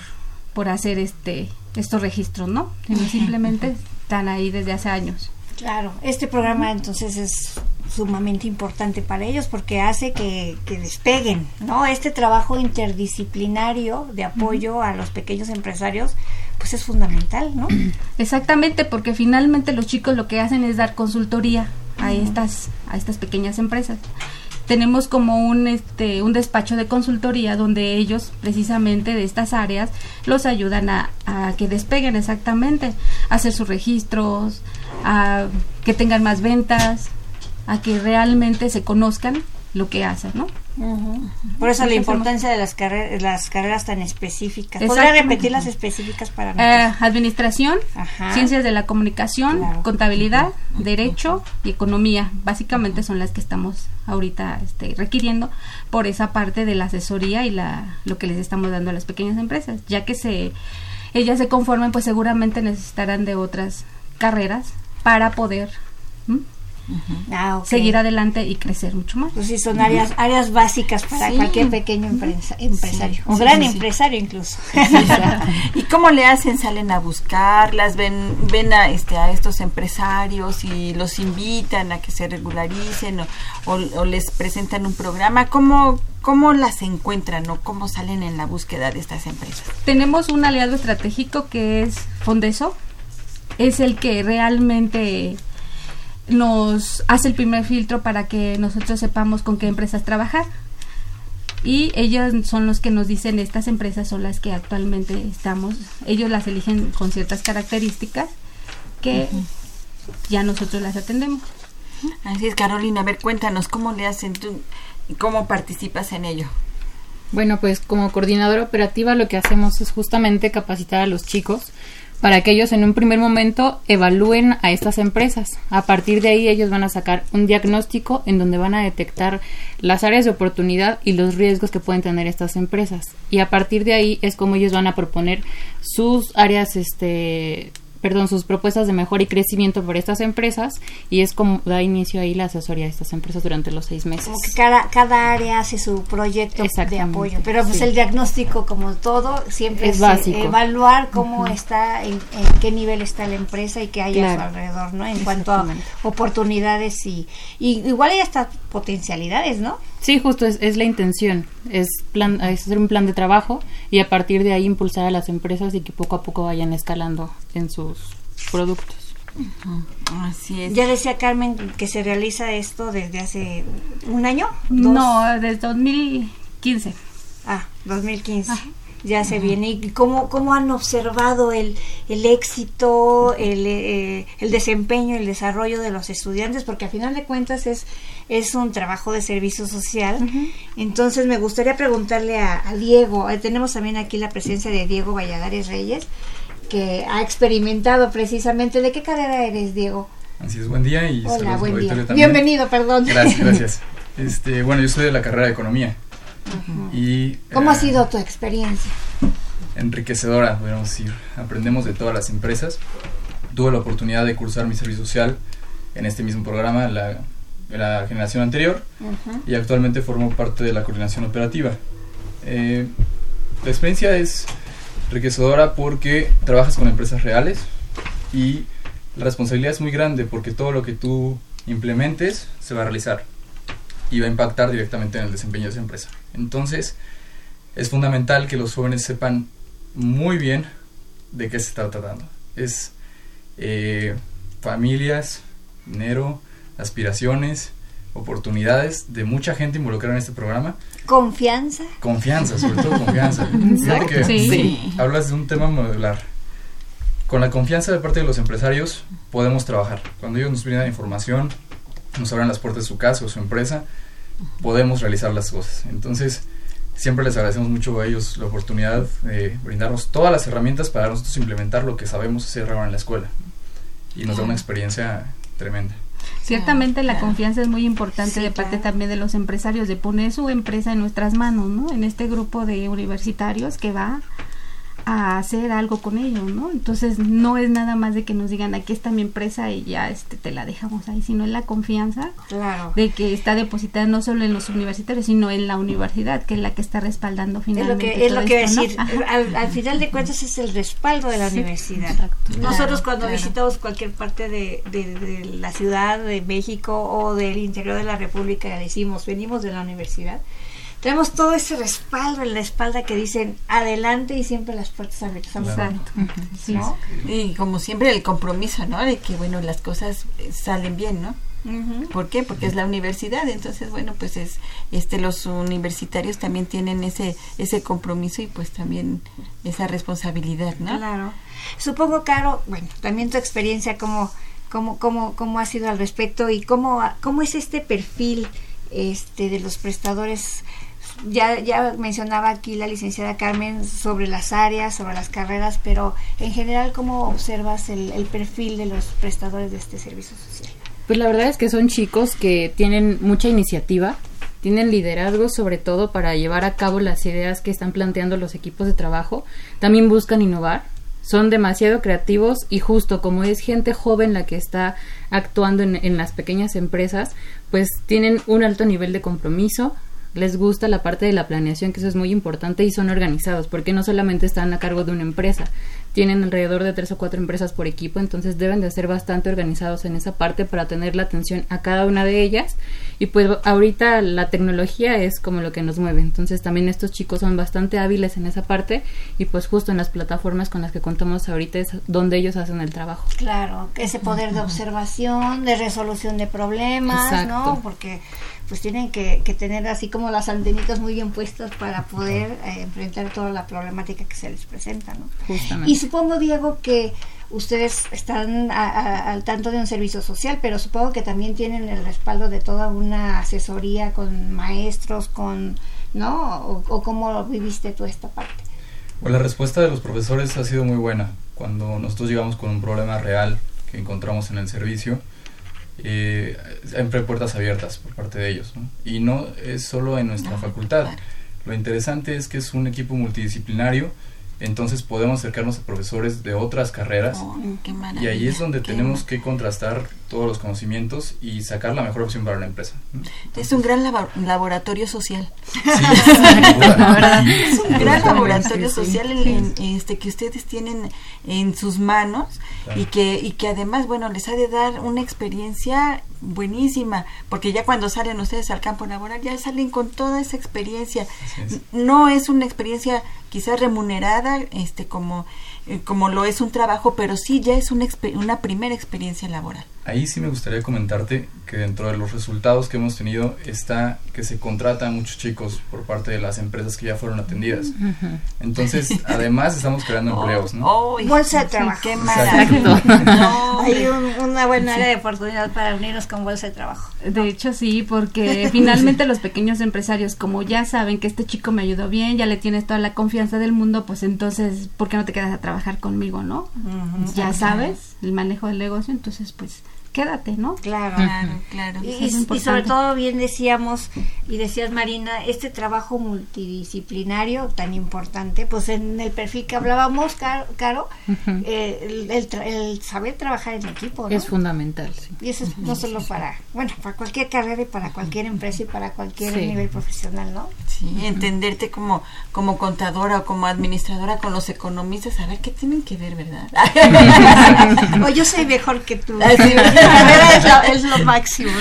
por hacer este, estos registros, ¿no? simplemente están ahí desde hace años. Claro, este programa entonces es sumamente importante para ellos porque hace que, despeguen, ¿no? Este trabajo interdisciplinario de apoyo a los pequeños empresarios, pues es fundamental, ¿no? Exactamente, porque finalmente los chicos lo que hacen es dar consultoría a estas a estas pequeñas empresas. Tenemos como un este un despacho de consultoría donde ellos precisamente de estas áreas los ayudan a, a que despeguen exactamente, a hacer sus registros, a que tengan más ventas, a que realmente se conozcan lo que hacen, ¿no? Por eso la importancia de las, carreras, las carreras tan específicas. ¿Podría repetir las específicas para eh, Administración, Ciencias de la Comunicación, Contabilidad, Derecho y Economía. Básicamente son las que estamos ahorita este, requiriendo por esa parte de la asesoría y la, lo que les estamos dando a las pequeñas empresas. Ya que se ellas se conformen, pues seguramente necesitarán de otras carreras para poder Ah, seguir adelante y crecer mucho más. Pues sí, son áreas, áreas básicas para cualquier pequeño empresario, o gran empresario incluso. ¿Y cómo le hacen? ¿Salen a buscarlas? ¿Ven, ven a, este, a estos empresarios y los invitan a que se regularicen o, les presentan un programa? ¿Cómo, ¿Cómo las encuentran o cómo salen en la búsqueda de estas empresas? Tenemos un aliado estratégico que es Fondeso. Es el que realmente nos hace el primer filtro para que nosotros sepamos con qué empresas trabajar. Y ellos son los que nos dicen estas empresas son las que actualmente estamos. Ellos las eligen con ciertas características que ya nosotros las atendemos. Así es, Carolina. A ver, cuéntanos cómo le hacen tú y cómo participas en ello. Bueno, pues como coordinadora operativa lo que hacemos es justamente capacitar a los chicos para que ellos en un primer momento evalúen a estas empresas. A partir de ahí ellos van a sacar un diagnóstico en donde van a detectar las áreas de oportunidad y los riesgos que pueden tener estas empresas. Y a partir de ahí es como ellos van a proponer sus áreas este perdón, sus propuestas de mejora y crecimiento por estas empresas y es como da inicio ahí la asesoría de estas empresas durante los seis meses. Como que cada, cada área hace su proyecto de apoyo, pero pues el diagnóstico como todo siempre es, evaluar cómo está, en, qué nivel está la empresa y qué hay a su alrededor, ¿no? En cuanto a oportunidades y, y igual hay hasta potencialidades, ¿no? Sí, justo es, es la intención, es, plan, es hacer un plan de trabajo y a partir de ahí impulsar a las empresas y que poco a poco vayan escalando en sus productos. Así es. Ya decía Carmen que se realiza esto desde hace un año. No, desde 2015. Ah, 2015. Ya se viene. ¿Y cómo, cómo han observado el, el éxito, el, eh, el desempeño, el desarrollo de los estudiantes? Porque al final de cuentas es, es un trabajo de servicio social. Entonces me gustaría preguntarle a, a Diego, eh, tenemos también aquí la presencia de Diego Valladares Reyes, que ha experimentado precisamente. ¿De qué carrera eres, Diego? Así es, buen día y Hola, buen día. También. Bienvenido, perdón. Gracias, gracias. Este, bueno, yo soy de la carrera de Economía y ¿Cómo ha eh, sido tu experiencia? enriquecedora, podríamos decir. Aprendemos de todas las empresas. Tuve la oportunidad de cursar mi servicio social en este mismo programa, la, la generación anterior, y actualmente formo parte de la coordinación operativa. Eh, la experiencia es enriquecedora porque trabajas con empresas reales y la responsabilidad es muy grande porque todo lo que tú implementes se va a realizar y va a impactar directamente en el desempeño de esa empresa. Entonces, es fundamental que los jóvenes sepan muy bien de qué se está tratando. Es eh, familias, dinero, aspiraciones, oportunidades de mucha gente involucrada en este programa. ¿Confianza? Confianza, sobre todo confianza. Fíjate que Sí. hablas de un tema modular. Con la confianza de parte de los empresarios podemos trabajar. Cuando ellos nos brindan información, nos abran las puertas de su casa o su empresa, podemos realizar las cosas. Entonces, siempre les agradecemos mucho a ellos la oportunidad de brindarnos todas las herramientas para nosotros implementar lo que sabemos hacer ahora en la escuela. Y nos da una experiencia tremenda. Ciertamente la confianza es muy importante de parte también de los empresarios, de poner su empresa en nuestras manos, ¿no? En este grupo de universitarios que va a hacer algo con ellos, ¿no? Entonces no es nada más de que nos digan aquí está mi empresa y ya este te la dejamos ahí, sino es la confianza Claro. de que está depositada no solo en los universitarios, sino en la universidad, que es la que está respaldando Es finalmente. lo que, es lo que decir. Al, al final de cuentas es el respaldo de la Sí, universidad. exacto. Nosotros Claro, cuando claro. visitamos cualquier parte de, de- de la ciudad de México o del interior de la República decimos, venimos de la universidad, tenemos todo ese respaldo en la espalda que dicen adelante y siempre las puertas abiertas. Exacto. Sí. ¿No? Y como siempre el compromiso, ¿no? De que, bueno, las cosas eh, salen bien, ¿no? ¿Por qué? Porque es la universidad, entonces bueno, pues es este los universitarios también tienen ese ese compromiso y pues también esa responsabilidad, ¿no? Claro. Supongo, Caro, bueno, también tu experiencia, cómo, cómo, cómo, cómo ha sido al respecto y cómo, cómo es este perfil este, de los prestadores. Ya, ya mencionaba aquí la licenciada Carmen sobre las áreas, sobre las carreras, pero en general, ¿cómo observas el, el perfil de los prestadores de este servicio social? Pues la verdad es que son chicos que tienen mucha iniciativa, tienen liderazgo sobre todo para llevar a cabo las ideas que están planteando los equipos de trabajo, también buscan innovar, son demasiado creativos y justo como es gente joven la que está actuando en, en las pequeñas empresas, pues tienen un alto nivel de compromiso, les gusta la parte de la planeación, que eso es muy importante, y son organizados, porque no solamente están a cargo de una empresa, tienen alrededor de tres o cuatro empresas por equipo, entonces deben de ser bastante organizados en esa parte para tener la atención a cada una de ellas. Y pues ahorita la tecnología es como lo que nos mueve, entonces también estos chicos son bastante hábiles en esa parte y pues justo en las plataformas con las que contamos ahorita es donde ellos hacen el trabajo. Claro, ese poder de observación, de resolución de problemas, ¿no? Porque pues tienen que, que tener así como las antenitas muy bien puestas para poder eh, enfrentar toda la problemática que se les presenta, ¿no? Justamente. Y supongo, Diego, que ustedes están a- a- al tanto de un servicio social, pero supongo que también tienen el respaldo de toda una asesoría con maestros, con, ¿no? O, o cómo viviste tú esta parte. Bueno, la respuesta de los profesores ha sido muy buena. Cuando nosotros llegamos con un problema real que encontramos en el servicio, eh, siempre hay puertas abiertas por parte de ellos. ¿no? Y no es solo en nuestra facultad. Lo interesante es que es un equipo multidisciplinario, entonces podemos acercarnos a profesores de otras carreras Oh, y ahí es donde qué tenemos que contrastar todos los conocimientos y sacar la mejor opción para la empresa. Es un gran labo- laboratorio social. La verdad. es un gran Sí, laboratorio sí, sí. social en- en, este que ustedes tienen en sus manos Claro. y que y que además bueno les ha de dar una experiencia buenísima porque ya cuando salen ustedes al campo laboral ya salen con toda esa experiencia es. no es una experiencia quizás remunerada este como eh, como lo es un trabajo pero sí ya es una una primera experiencia laboral Ahí sí me gustaría comentarte que dentro de los resultados que hemos tenido está que se contratan muchos chicos por parte de las empresas que ya fueron atendidas. Entonces, además estamos creando empleos, ¿no? Oh, bolsa de trabajo. Qué no, hay una buena área de oportunidad para unirnos con bolsa de trabajo. De hecho, sí, porque finalmente los pequeños empresarios, como ya saben que este chico me ayudó bien, ya le tienes toda la confianza del mundo, pues entonces, ¿por qué no te quedas a trabajar conmigo, no? ya sabes el manejo del negocio, entonces, pues quédate, ¿no? Claro, claro, Y, sobre todo bien decíamos, y decías Marina, este trabajo multidisciplinario tan importante, pues en el perfil que hablábamos, Caro, eh, el, saber trabajar en equipo. Es fundamental, sí. Y eso es no solo para, bueno, para cualquier carrera y para cualquier empresa y para cualquier nivel profesional, ¿no? Sí, entenderte como, como contadora o como administradora con los economistas, a ver qué tienen que ver, ¿verdad? o yo soy mejor que tú. Es, lo, máximo.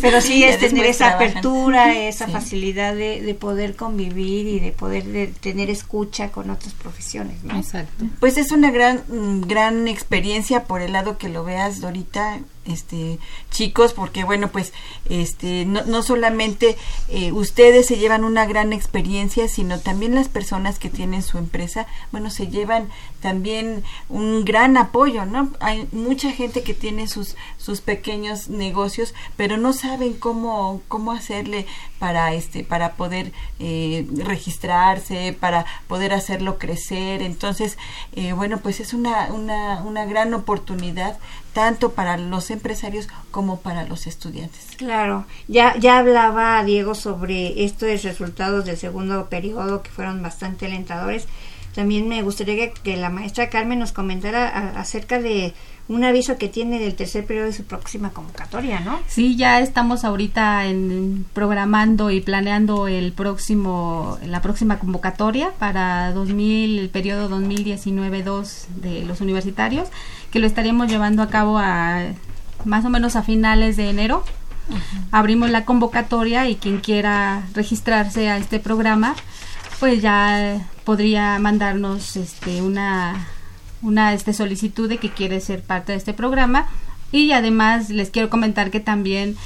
Pero sí es tener esa apertura, esa facilidad de, poder convivir y de poder tener escucha con otras profesiones. Exacto. Pues es una gran, gran experiencia por el lado que lo veas, Dorita este chicos porque bueno pues este no, no solamente eh, ustedes se llevan una gran experiencia sino también las personas que tienen su empresa bueno se llevan también un gran apoyo no hay mucha gente que tiene sus sus pequeños negocios pero no saben cómo cómo hacerle para este para poder eh, registrarse para poder hacerlo crecer. Entonces eh, bueno pues es una, una una gran oportunidad tanto para los empresarios como para los estudiantes. Claro, ya, ya hablaba Diego sobre estos resultados del segundo periodo que fueron bastante alentadores. También me gustaría que, la maestra Carmen nos comentara acerca de un aviso que tiene del tercer periodo de su próxima convocatoria, ¿no? Sí, ya estamos ahorita en, programando y planeando el próximo, la próxima convocatoria para 2000, el periodo 2019-2 de los universitarios, que lo estaríamos llevando a cabo a más o menos a finales de enero. Abrimos la convocatoria y quien quiera registrarse a este programa, pues ya podría mandarnos este una una este, solicitud de que quiere ser parte de este programa. Y además les quiero comentar que también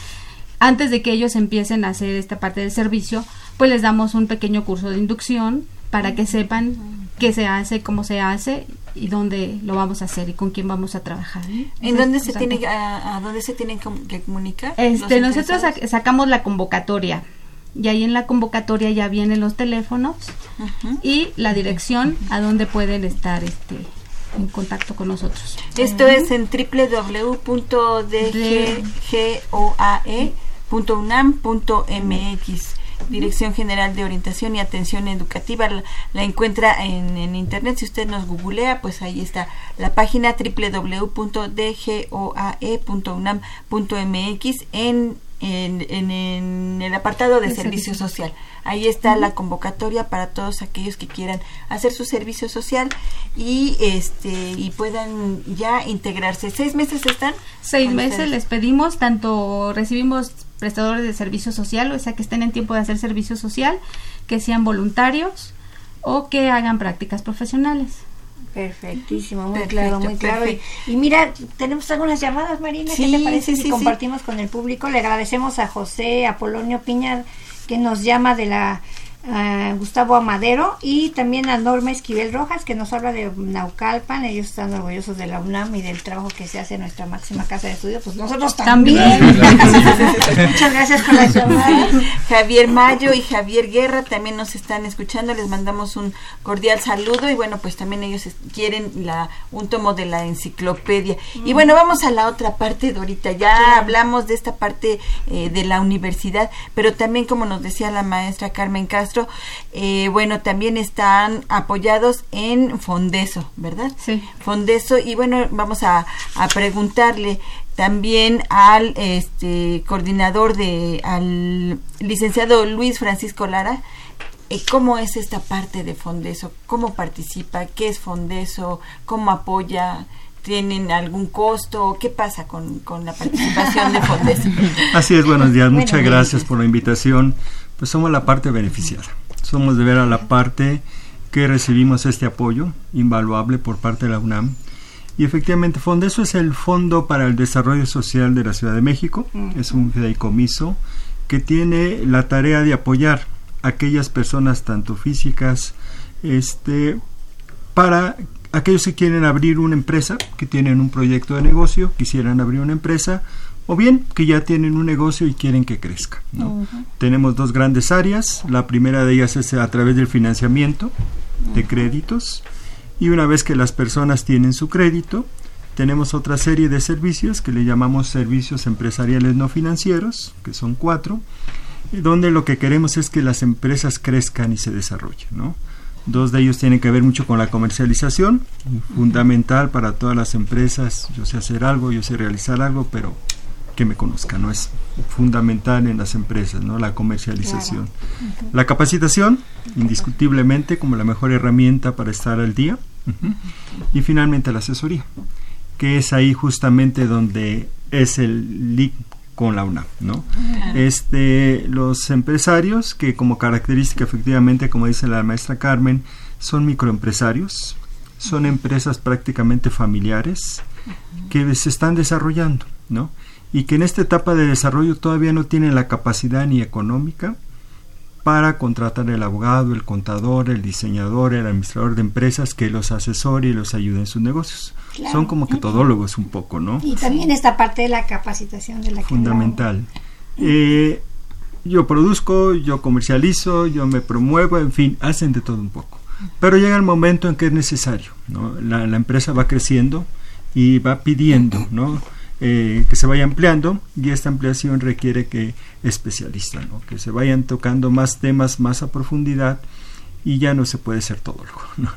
antes de que ellos empiecen a hacer esta parte del servicio, pues les damos un pequeño curso de inducción para que sepan qué se hace, cómo se hace y dónde lo vamos a hacer y con quién vamos a trabajar. ¿En dónde se tiene a, dónde se tienen que comunicar? Este, nosotros sacamos la convocatoria y ahí en la convocatoria ya vienen los teléfonos y la dirección a donde pueden estar este en contacto con nosotros. Esto es en www.dgoae.unam.mx. Dirección General de Orientación y Atención Educativa la, encuentra en, en, internet. Si usted nos googlea, pues ahí está la página www.dgoae.unam.mx en en, en, el apartado de, servicio, social. Ahí está la convocatoria para todos aquellos que quieran hacer su servicio social y este y puedan ya integrarse. ¿Seis meses están? Seis meses les pedimos, tanto recibimos prestadores de servicio social, o sea que estén en tiempo de hacer servicio social, que sean voluntarios o que hagan prácticas profesionales. Perfectísimo, muy claro, muy claro. Y, mira, tenemos algunas llamadas, Marina, ¿qué te parece si compartimos con el público? Le agradecemos a José Apolonio Piña que nos llama de la Gustavo Amadero y también a Norma Esquivel Rojas que nos habla de Naucalpan. Ellos están orgullosos de la UNAM y del trabajo que se hace en nuestra máxima casa de estudio. Pues nosotros también. Muchas gracias por la llamada. Javier Mayo y Javier Guerra también nos están escuchando. Les mandamos un cordial saludo y bueno, pues también ellos quieren la un tomo de la enciclopedia. Y bueno, vamos a la otra parte, Dorita. Ya hablamos de esta parte eh, de la universidad, pero también como nos decía la maestra Carmen Castro, eh, bueno, también están apoyados en Fondeso, ¿verdad? Sí. Fondeso, y bueno, vamos a, preguntarle también al este coordinador de al licenciado Luis Francisco Lara eh, cómo es esta parte de Fondeso, cómo participa, qué es Fondeso, cómo apoya, tienen algún costo, qué pasa con, con la participación de Fondeso. Así es, buenos días, muchas gracias por la invitación pues somos la parte beneficiada. Somos de ver a la parte que recibimos este apoyo invaluable por parte de la UNAM Y efectivamente, Fondeso es el Fondo para el Desarrollo Social de la Ciudad de México. Es un fideicomiso que tiene la tarea de apoyar a aquellas personas, tanto físicas, este, para aquellos que quieren abrir una empresa, que tienen un proyecto de negocio, quisieran abrir una empresa, o bien que ya tienen un negocio y quieren que crezca. Tenemos dos grandes áreas. La primera de ellas es a través del financiamiento de créditos y una vez que las personas tienen su crédito, tenemos otra serie de servicios que le llamamos servicios empresariales no financieros, que son cuatro, donde lo que queremos es que las empresas crezcan y se desarrollen. ¿no? Dos de ellos tienen que ver mucho con la comercialización, fundamental para todas las empresas. Yo sé hacer algo, yo sé realizar algo, pero que me conozcan, ¿no? Es fundamental en las empresas, ¿no? La comercialización. La capacitación, indiscutiblemente, como la mejor herramienta para estar al día. Y finalmente la asesoría, que es ahí justamente donde es el link con la UNAM, ¿no? Este, los empresarios que como característica efectivamente, como dice la maestra Carmen, son microempresarios, son empresas prácticamente familiares que se están desarrollando, ¿no? Y que en esta etapa de desarrollo todavía no tienen la capacidad ni económica para contratar el abogado, el contador, el diseñador, el administrador de empresas que los asesore y los ayude en sus negocios. Son como que todólogos un poco, ¿no? Y también esta parte de la capacitación de la Fundamental. Eh, yo produzco, yo comercializo, yo me promuevo, en fin, hacen de todo un poco. Pero llega el momento en que es necesario, ¿no? La, la empresa va creciendo y va pidiendo, ¿no? Eh, que se vaya ampliando y esta ampliación requiere que especialistas, que se vayan tocando más temas más a profundidad y ya no se puede ser todo ¿no?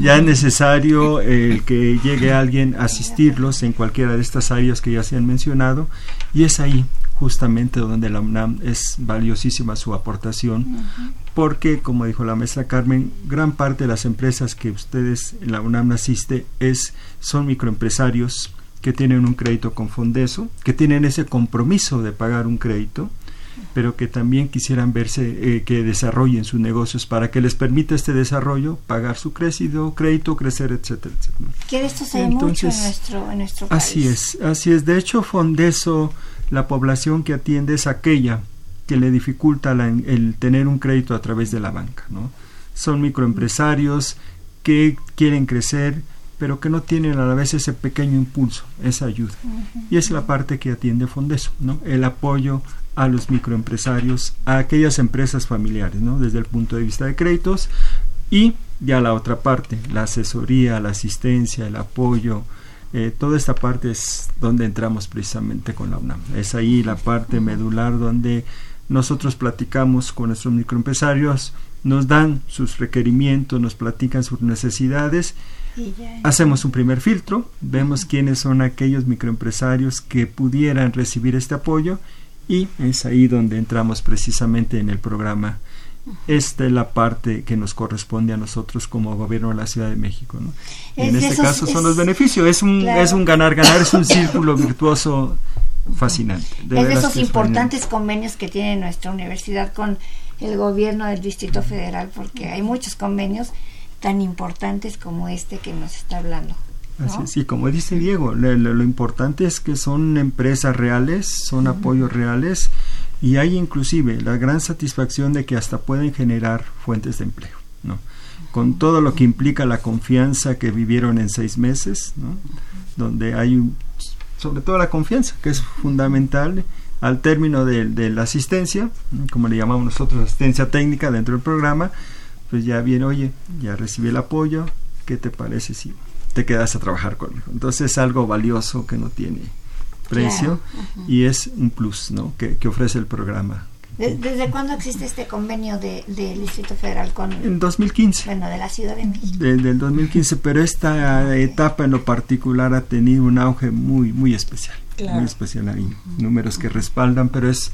Ya es necesario el que llegue alguien a asistirlos en cualquiera de estas áreas que ya se han mencionado y es ahí justamente donde la UNAM es valiosísima su aportación porque como dijo la maestra Carmen gran parte de las empresas que ustedes en la UNAM asiste es son microempresarios que tienen un crédito con Fondeso, que tienen ese compromiso de pagar un crédito, pero que también quisieran verse eh, que desarrollen sus negocios para que les permita este desarrollo, pagar su crédito, crédito crecer, etcétera, etcétera. Que esto se mucho en nuestro, en nuestro país. Así es, así es. De hecho, Fondeso, la población que atiende es aquella que le dificulta el tener un crédito a través de la banca, ¿no? Son microempresarios que quieren crecer, pero que no tienen a la vez ese pequeño impulso, esa ayuda. Y es la parte que atiende Fondeso, ¿no? El apoyo a los microempresarios, a aquellas empresas familiares, ¿no? Desde el punto de vista de créditos y ya la otra parte, la asesoría, la asistencia, el apoyo, eh, toda esta parte es donde entramos precisamente con la UNAM. Es ahí la parte medular donde nosotros platicamos con nuestros microempresarios, nos dan sus requerimientos, nos platican sus necesidades Hacemos un primer filtro, vemos quiénes son aquellos microempresarios que pudieran recibir este apoyo y es ahí donde entramos precisamente en el programa. Esta es la parte que nos corresponde a nosotros como gobierno de la Ciudad de México. en este caso son los beneficios, es un, es un ganar-ganar, es un círculo virtuoso fascinante. es de esos importantes convenios que tiene nuestra universidad con el gobierno del Distrito Federal, porque hay muchos convenios tan importantes como este que nos está hablando. sí, como dice Diego, lo, importante es que son empresas reales, son apoyos reales y hay inclusive la gran satisfacción de que hasta pueden generar fuentes de empleo, ¿no? Con todo lo que implica la confianza que vivieron en seis meses, ¿no? Donde hay sobre todo la confianza, que es fundamental al término de, de la asistencia, como le llamamos nosotros asistencia técnica dentro del programa, pues ya viene, oye, ya recibí el apoyo, ¿qué te parece si te quedas a trabajar conmigo? Entonces es algo valioso que no tiene precio y es un plus ¿no? que, ofrece el programa. ¿Desde cuándo existe este convenio del Distrito Federal con... En 2015. Bueno, de la Ciudad de México. del 2015, pero esta etapa en lo particular ha tenido un auge muy, muy especial. Muy especial. Hay números que respaldan, pero es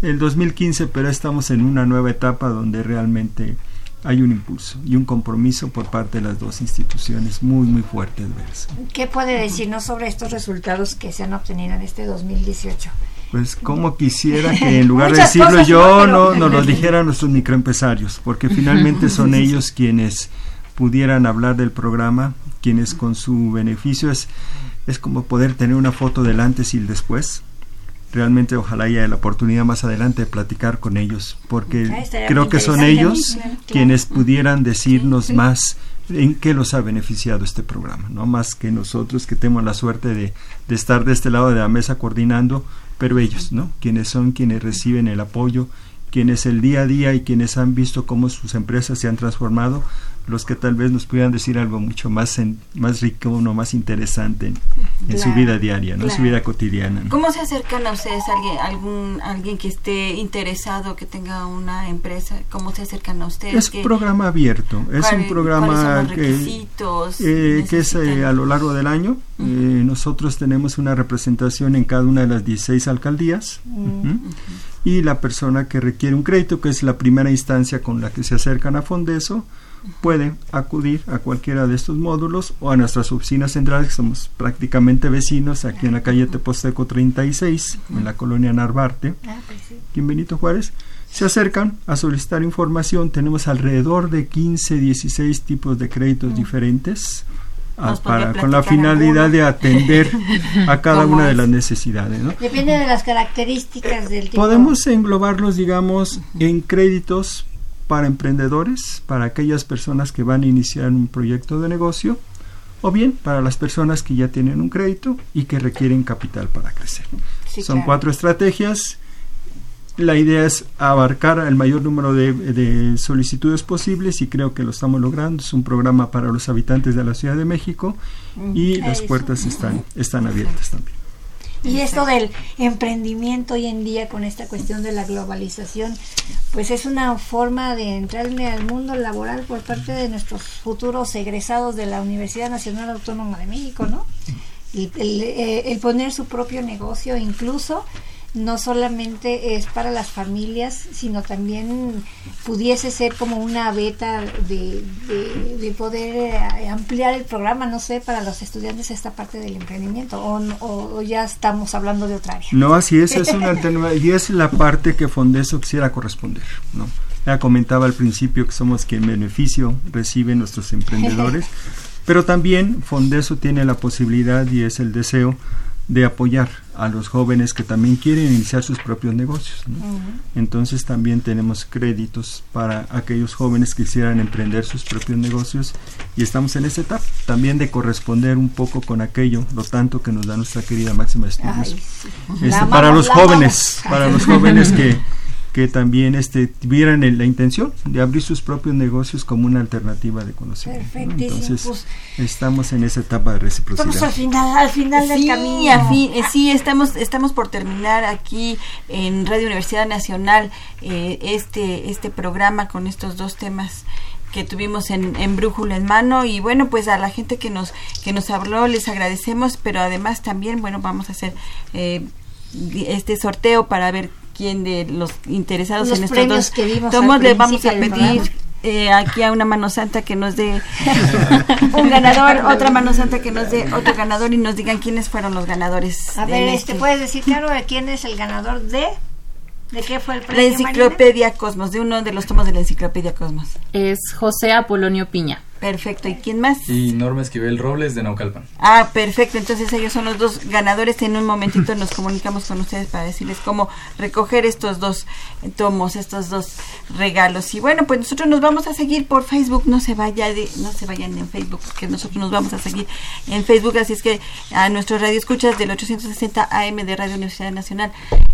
el 2015, pero estamos en una nueva etapa donde realmente hay un impulso y un compromiso por parte de las dos instituciones muy, muy fuerte verse. ¿Qué puede decirnos sobre estos resultados que se han obtenido en este 2018? Pues como quisiera que en lugar de decirlo yo, no nos lo dijeran nuestros microempresarios, porque finalmente son ellos quienes pudieran hablar del programa, quienes con su beneficio es, es como poder tener una foto del antes y el después. Realmente ojalá haya la oportunidad más adelante de platicar con ellos, porque creo que son ellos quienes pudieran decirnos más en qué los ha beneficiado este programa, no más que nosotros que tenemos la suerte de, de estar de este lado de la mesa coordinando, pero ellos, ¿no? Quienes son quienes reciben el apoyo, quienes el día a día y quienes han visto cómo sus empresas se han transformado, los que tal vez nos pudieran decir algo mucho más en, más rico, no más interesante en, en su Claro, vida diaria, ¿no? En su claro. vida cotidiana. ¿no? ¿Cómo se acercan a ustedes alguien, algún alguien que esté interesado, que tenga una empresa? ¿Cómo se acercan a ustedes? Es ¿Qué- un programa abierto, es un programa que, eh, que es eh, a lo largo del año. Eh, nosotros tenemos una representación en cada una de las 16 alcaldías ujú, y la persona que requiere un crédito, que es la primera instancia con la que se acercan a Fondeso, puede acudir a cualquiera de estos módulos o a nuestras oficinas centrales, que somos prácticamente vecinos aquí en la calle Teposteco 36, en la colonia Narvarte, aquí en Benito Juárez. Se acercan a solicitar información. Tenemos alrededor de 15, 16 tipos de créditos diferentes ah, ¿Nos podría para, con la finalidad de atender a cada ¿Cómo una de las necesidades. ¿no? Depende de las características del tipo. Podemos englobarlos, digamos, en créditos para emprendedores, para aquellas personas que van a iniciar un proyecto de negocio, o bien para las personas que ya tienen un crédito y que requieren capital para crecer. Sí, Son claro. cuatro estrategias. La idea es abarcar el mayor número de, de solicitudes posibles y creo que lo estamos logrando. Es un programa para los habitantes de la Ciudad de México y las puertas están, están abiertas también. Y esto del emprendimiento hoy en día con esta cuestión de la globalización, pues es una forma de entrarle al mundo laboral por parte de nuestros futuros egresados de la Universidad Nacional Autónoma de México, ¿no? El, el, eh, el poner su propio negocio incluso no solamente es para las familias, sino también pudiese ser como una beta de, de, de poder eh, ampliar el programa, no sé, para los estudiantes esta parte del emprendimiento, o- o ya estamos hablando de otra área. No, así es, es una alternativa y es la parte que Fondeso quisiera corresponder. ¿no? Ya comentaba al principio que somos quien beneficio reciben nuestros emprendedores, pero también Fondeso tiene la posibilidad y es el deseo de apoyar a los jóvenes que también quieren iniciar sus propios negocios. ¿no? Entonces también tenemos créditos para aquellos jóvenes que quisieran emprender sus propios negocios y estamos en esta etapa también de corresponder un poco con aquello, lo tanto que nos da nuestra querida máxima estudios. Ay, sí. Este, para los jóvenes, para los jóvenes que, que también este, tuvieran el- la intención de abrir sus propios negocios como una alternativa de conocimiento. ¿no? Entonces, pues. estamos en esa etapa de reciprocidad. Estamos al final, al final del Sí, camino. a fin- eh, sí, estamos, estamos por terminar aquí en Radio Universidad Nacional eh, este, este programa con estos dos temas que tuvimos en, en Brújula en Mano y bueno pues a la gente que nos que nos habló les agradecemos pero además también bueno vamos a hacer eh, di- este sorteo para ver quién de los interesados Los en estos premios dos que vimos tomos le vamos a pedir eh, aquí a una mano santa que nos dé un ganador, otra mano santa que nos dé otro ganador y nos digan quiénes fueron los ganadores. A ver, este- este, ¿puedes decir, claro, quién es el ganador de... ¿De qué fue el La premio, enciclopedia Cosmos, de uno de los tomos de la enciclopedia Cosmos. Es José Apolonio Piña. Perfecto, ¿y quién más? Y Norma Esquivel Robles de Naucalpan. Ah, perfecto. Entonces ellos son los dos ganadores. En un momentito nos comunicamos con ustedes para decirles cómo recoger estos dos tomos, estos dos regalos. Y bueno, pues nosotros nos vamos a seguir por Facebook. No se vaya de, no se vayan en Facebook, que nosotros nos vamos a seguir en Facebook. Así es que a nuestros radioescuchas del 860 AM de Radio Universidad Nacional,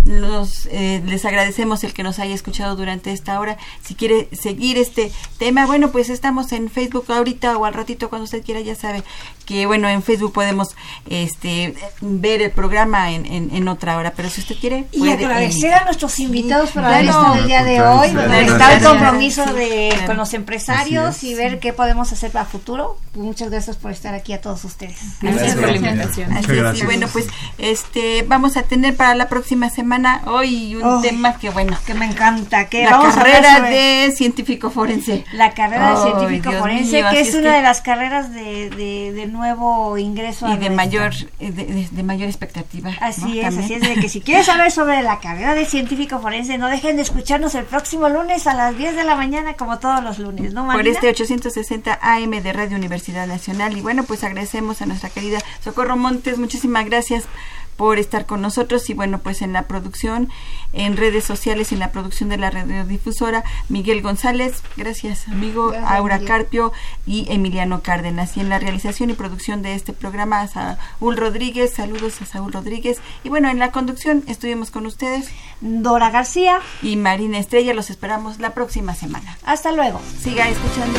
nos eh, les agradecemos el que nos haya escuchado durante esta hora. Si quiere seguir este tema, bueno, pues estamos en Facebook ahorita o al ratito cuando usted quiera, ya sabe que bueno, en Facebook podemos este ver el programa en, en, en otra hora, pero si usted quiere Y puede, agradecer eh, a nuestros invitados por haber estado el día de hoy, estar el compromiso Sí, de claro. con los empresarios y ver qué podemos hacer para futuro. Muchas gracias por estar aquí a todos ustedes. Gracias por la invitación. Así Muchas es, y bueno, pues este vamos a tener para la próxima semana hoy un Oh, tema que bueno, Que me encanta. Que la vamos carrera de científico forense. La carrera de científico Dios forense, mío, que es es una que- de las carreras de, de, de nuevo ingreso a y de nuestra- mayor eh, de, de- mayor expectativa. Así ¿no? es, También. así es, de que si quieres saber sobre la carrera de científico forense, no dejen de escucharnos el próximo lunes a las 10 de la mañana, como todos los lunes, ¿no, por Marina? este 860 AM de Radio Universidad Nacional. Y bueno, pues agradecemos a nuestra querida Socorro Montes, muchísimas gracias por estar con nosotros y bueno, pues en la producción, en redes sociales y en la producción de la radiodifusora, Miguel González, gracias amigo, Gracias, Aura Miguel. Carpio y Emiliano Cárdenas. Y en la realización y producción de este programa, a Saúl Rodríguez, saludos a Saúl Rodríguez. Y bueno, en la conducción estuvimos con ustedes. Dora García. Y Marina Estrella, los esperamos la próxima semana. Hasta luego. Siga escuchando.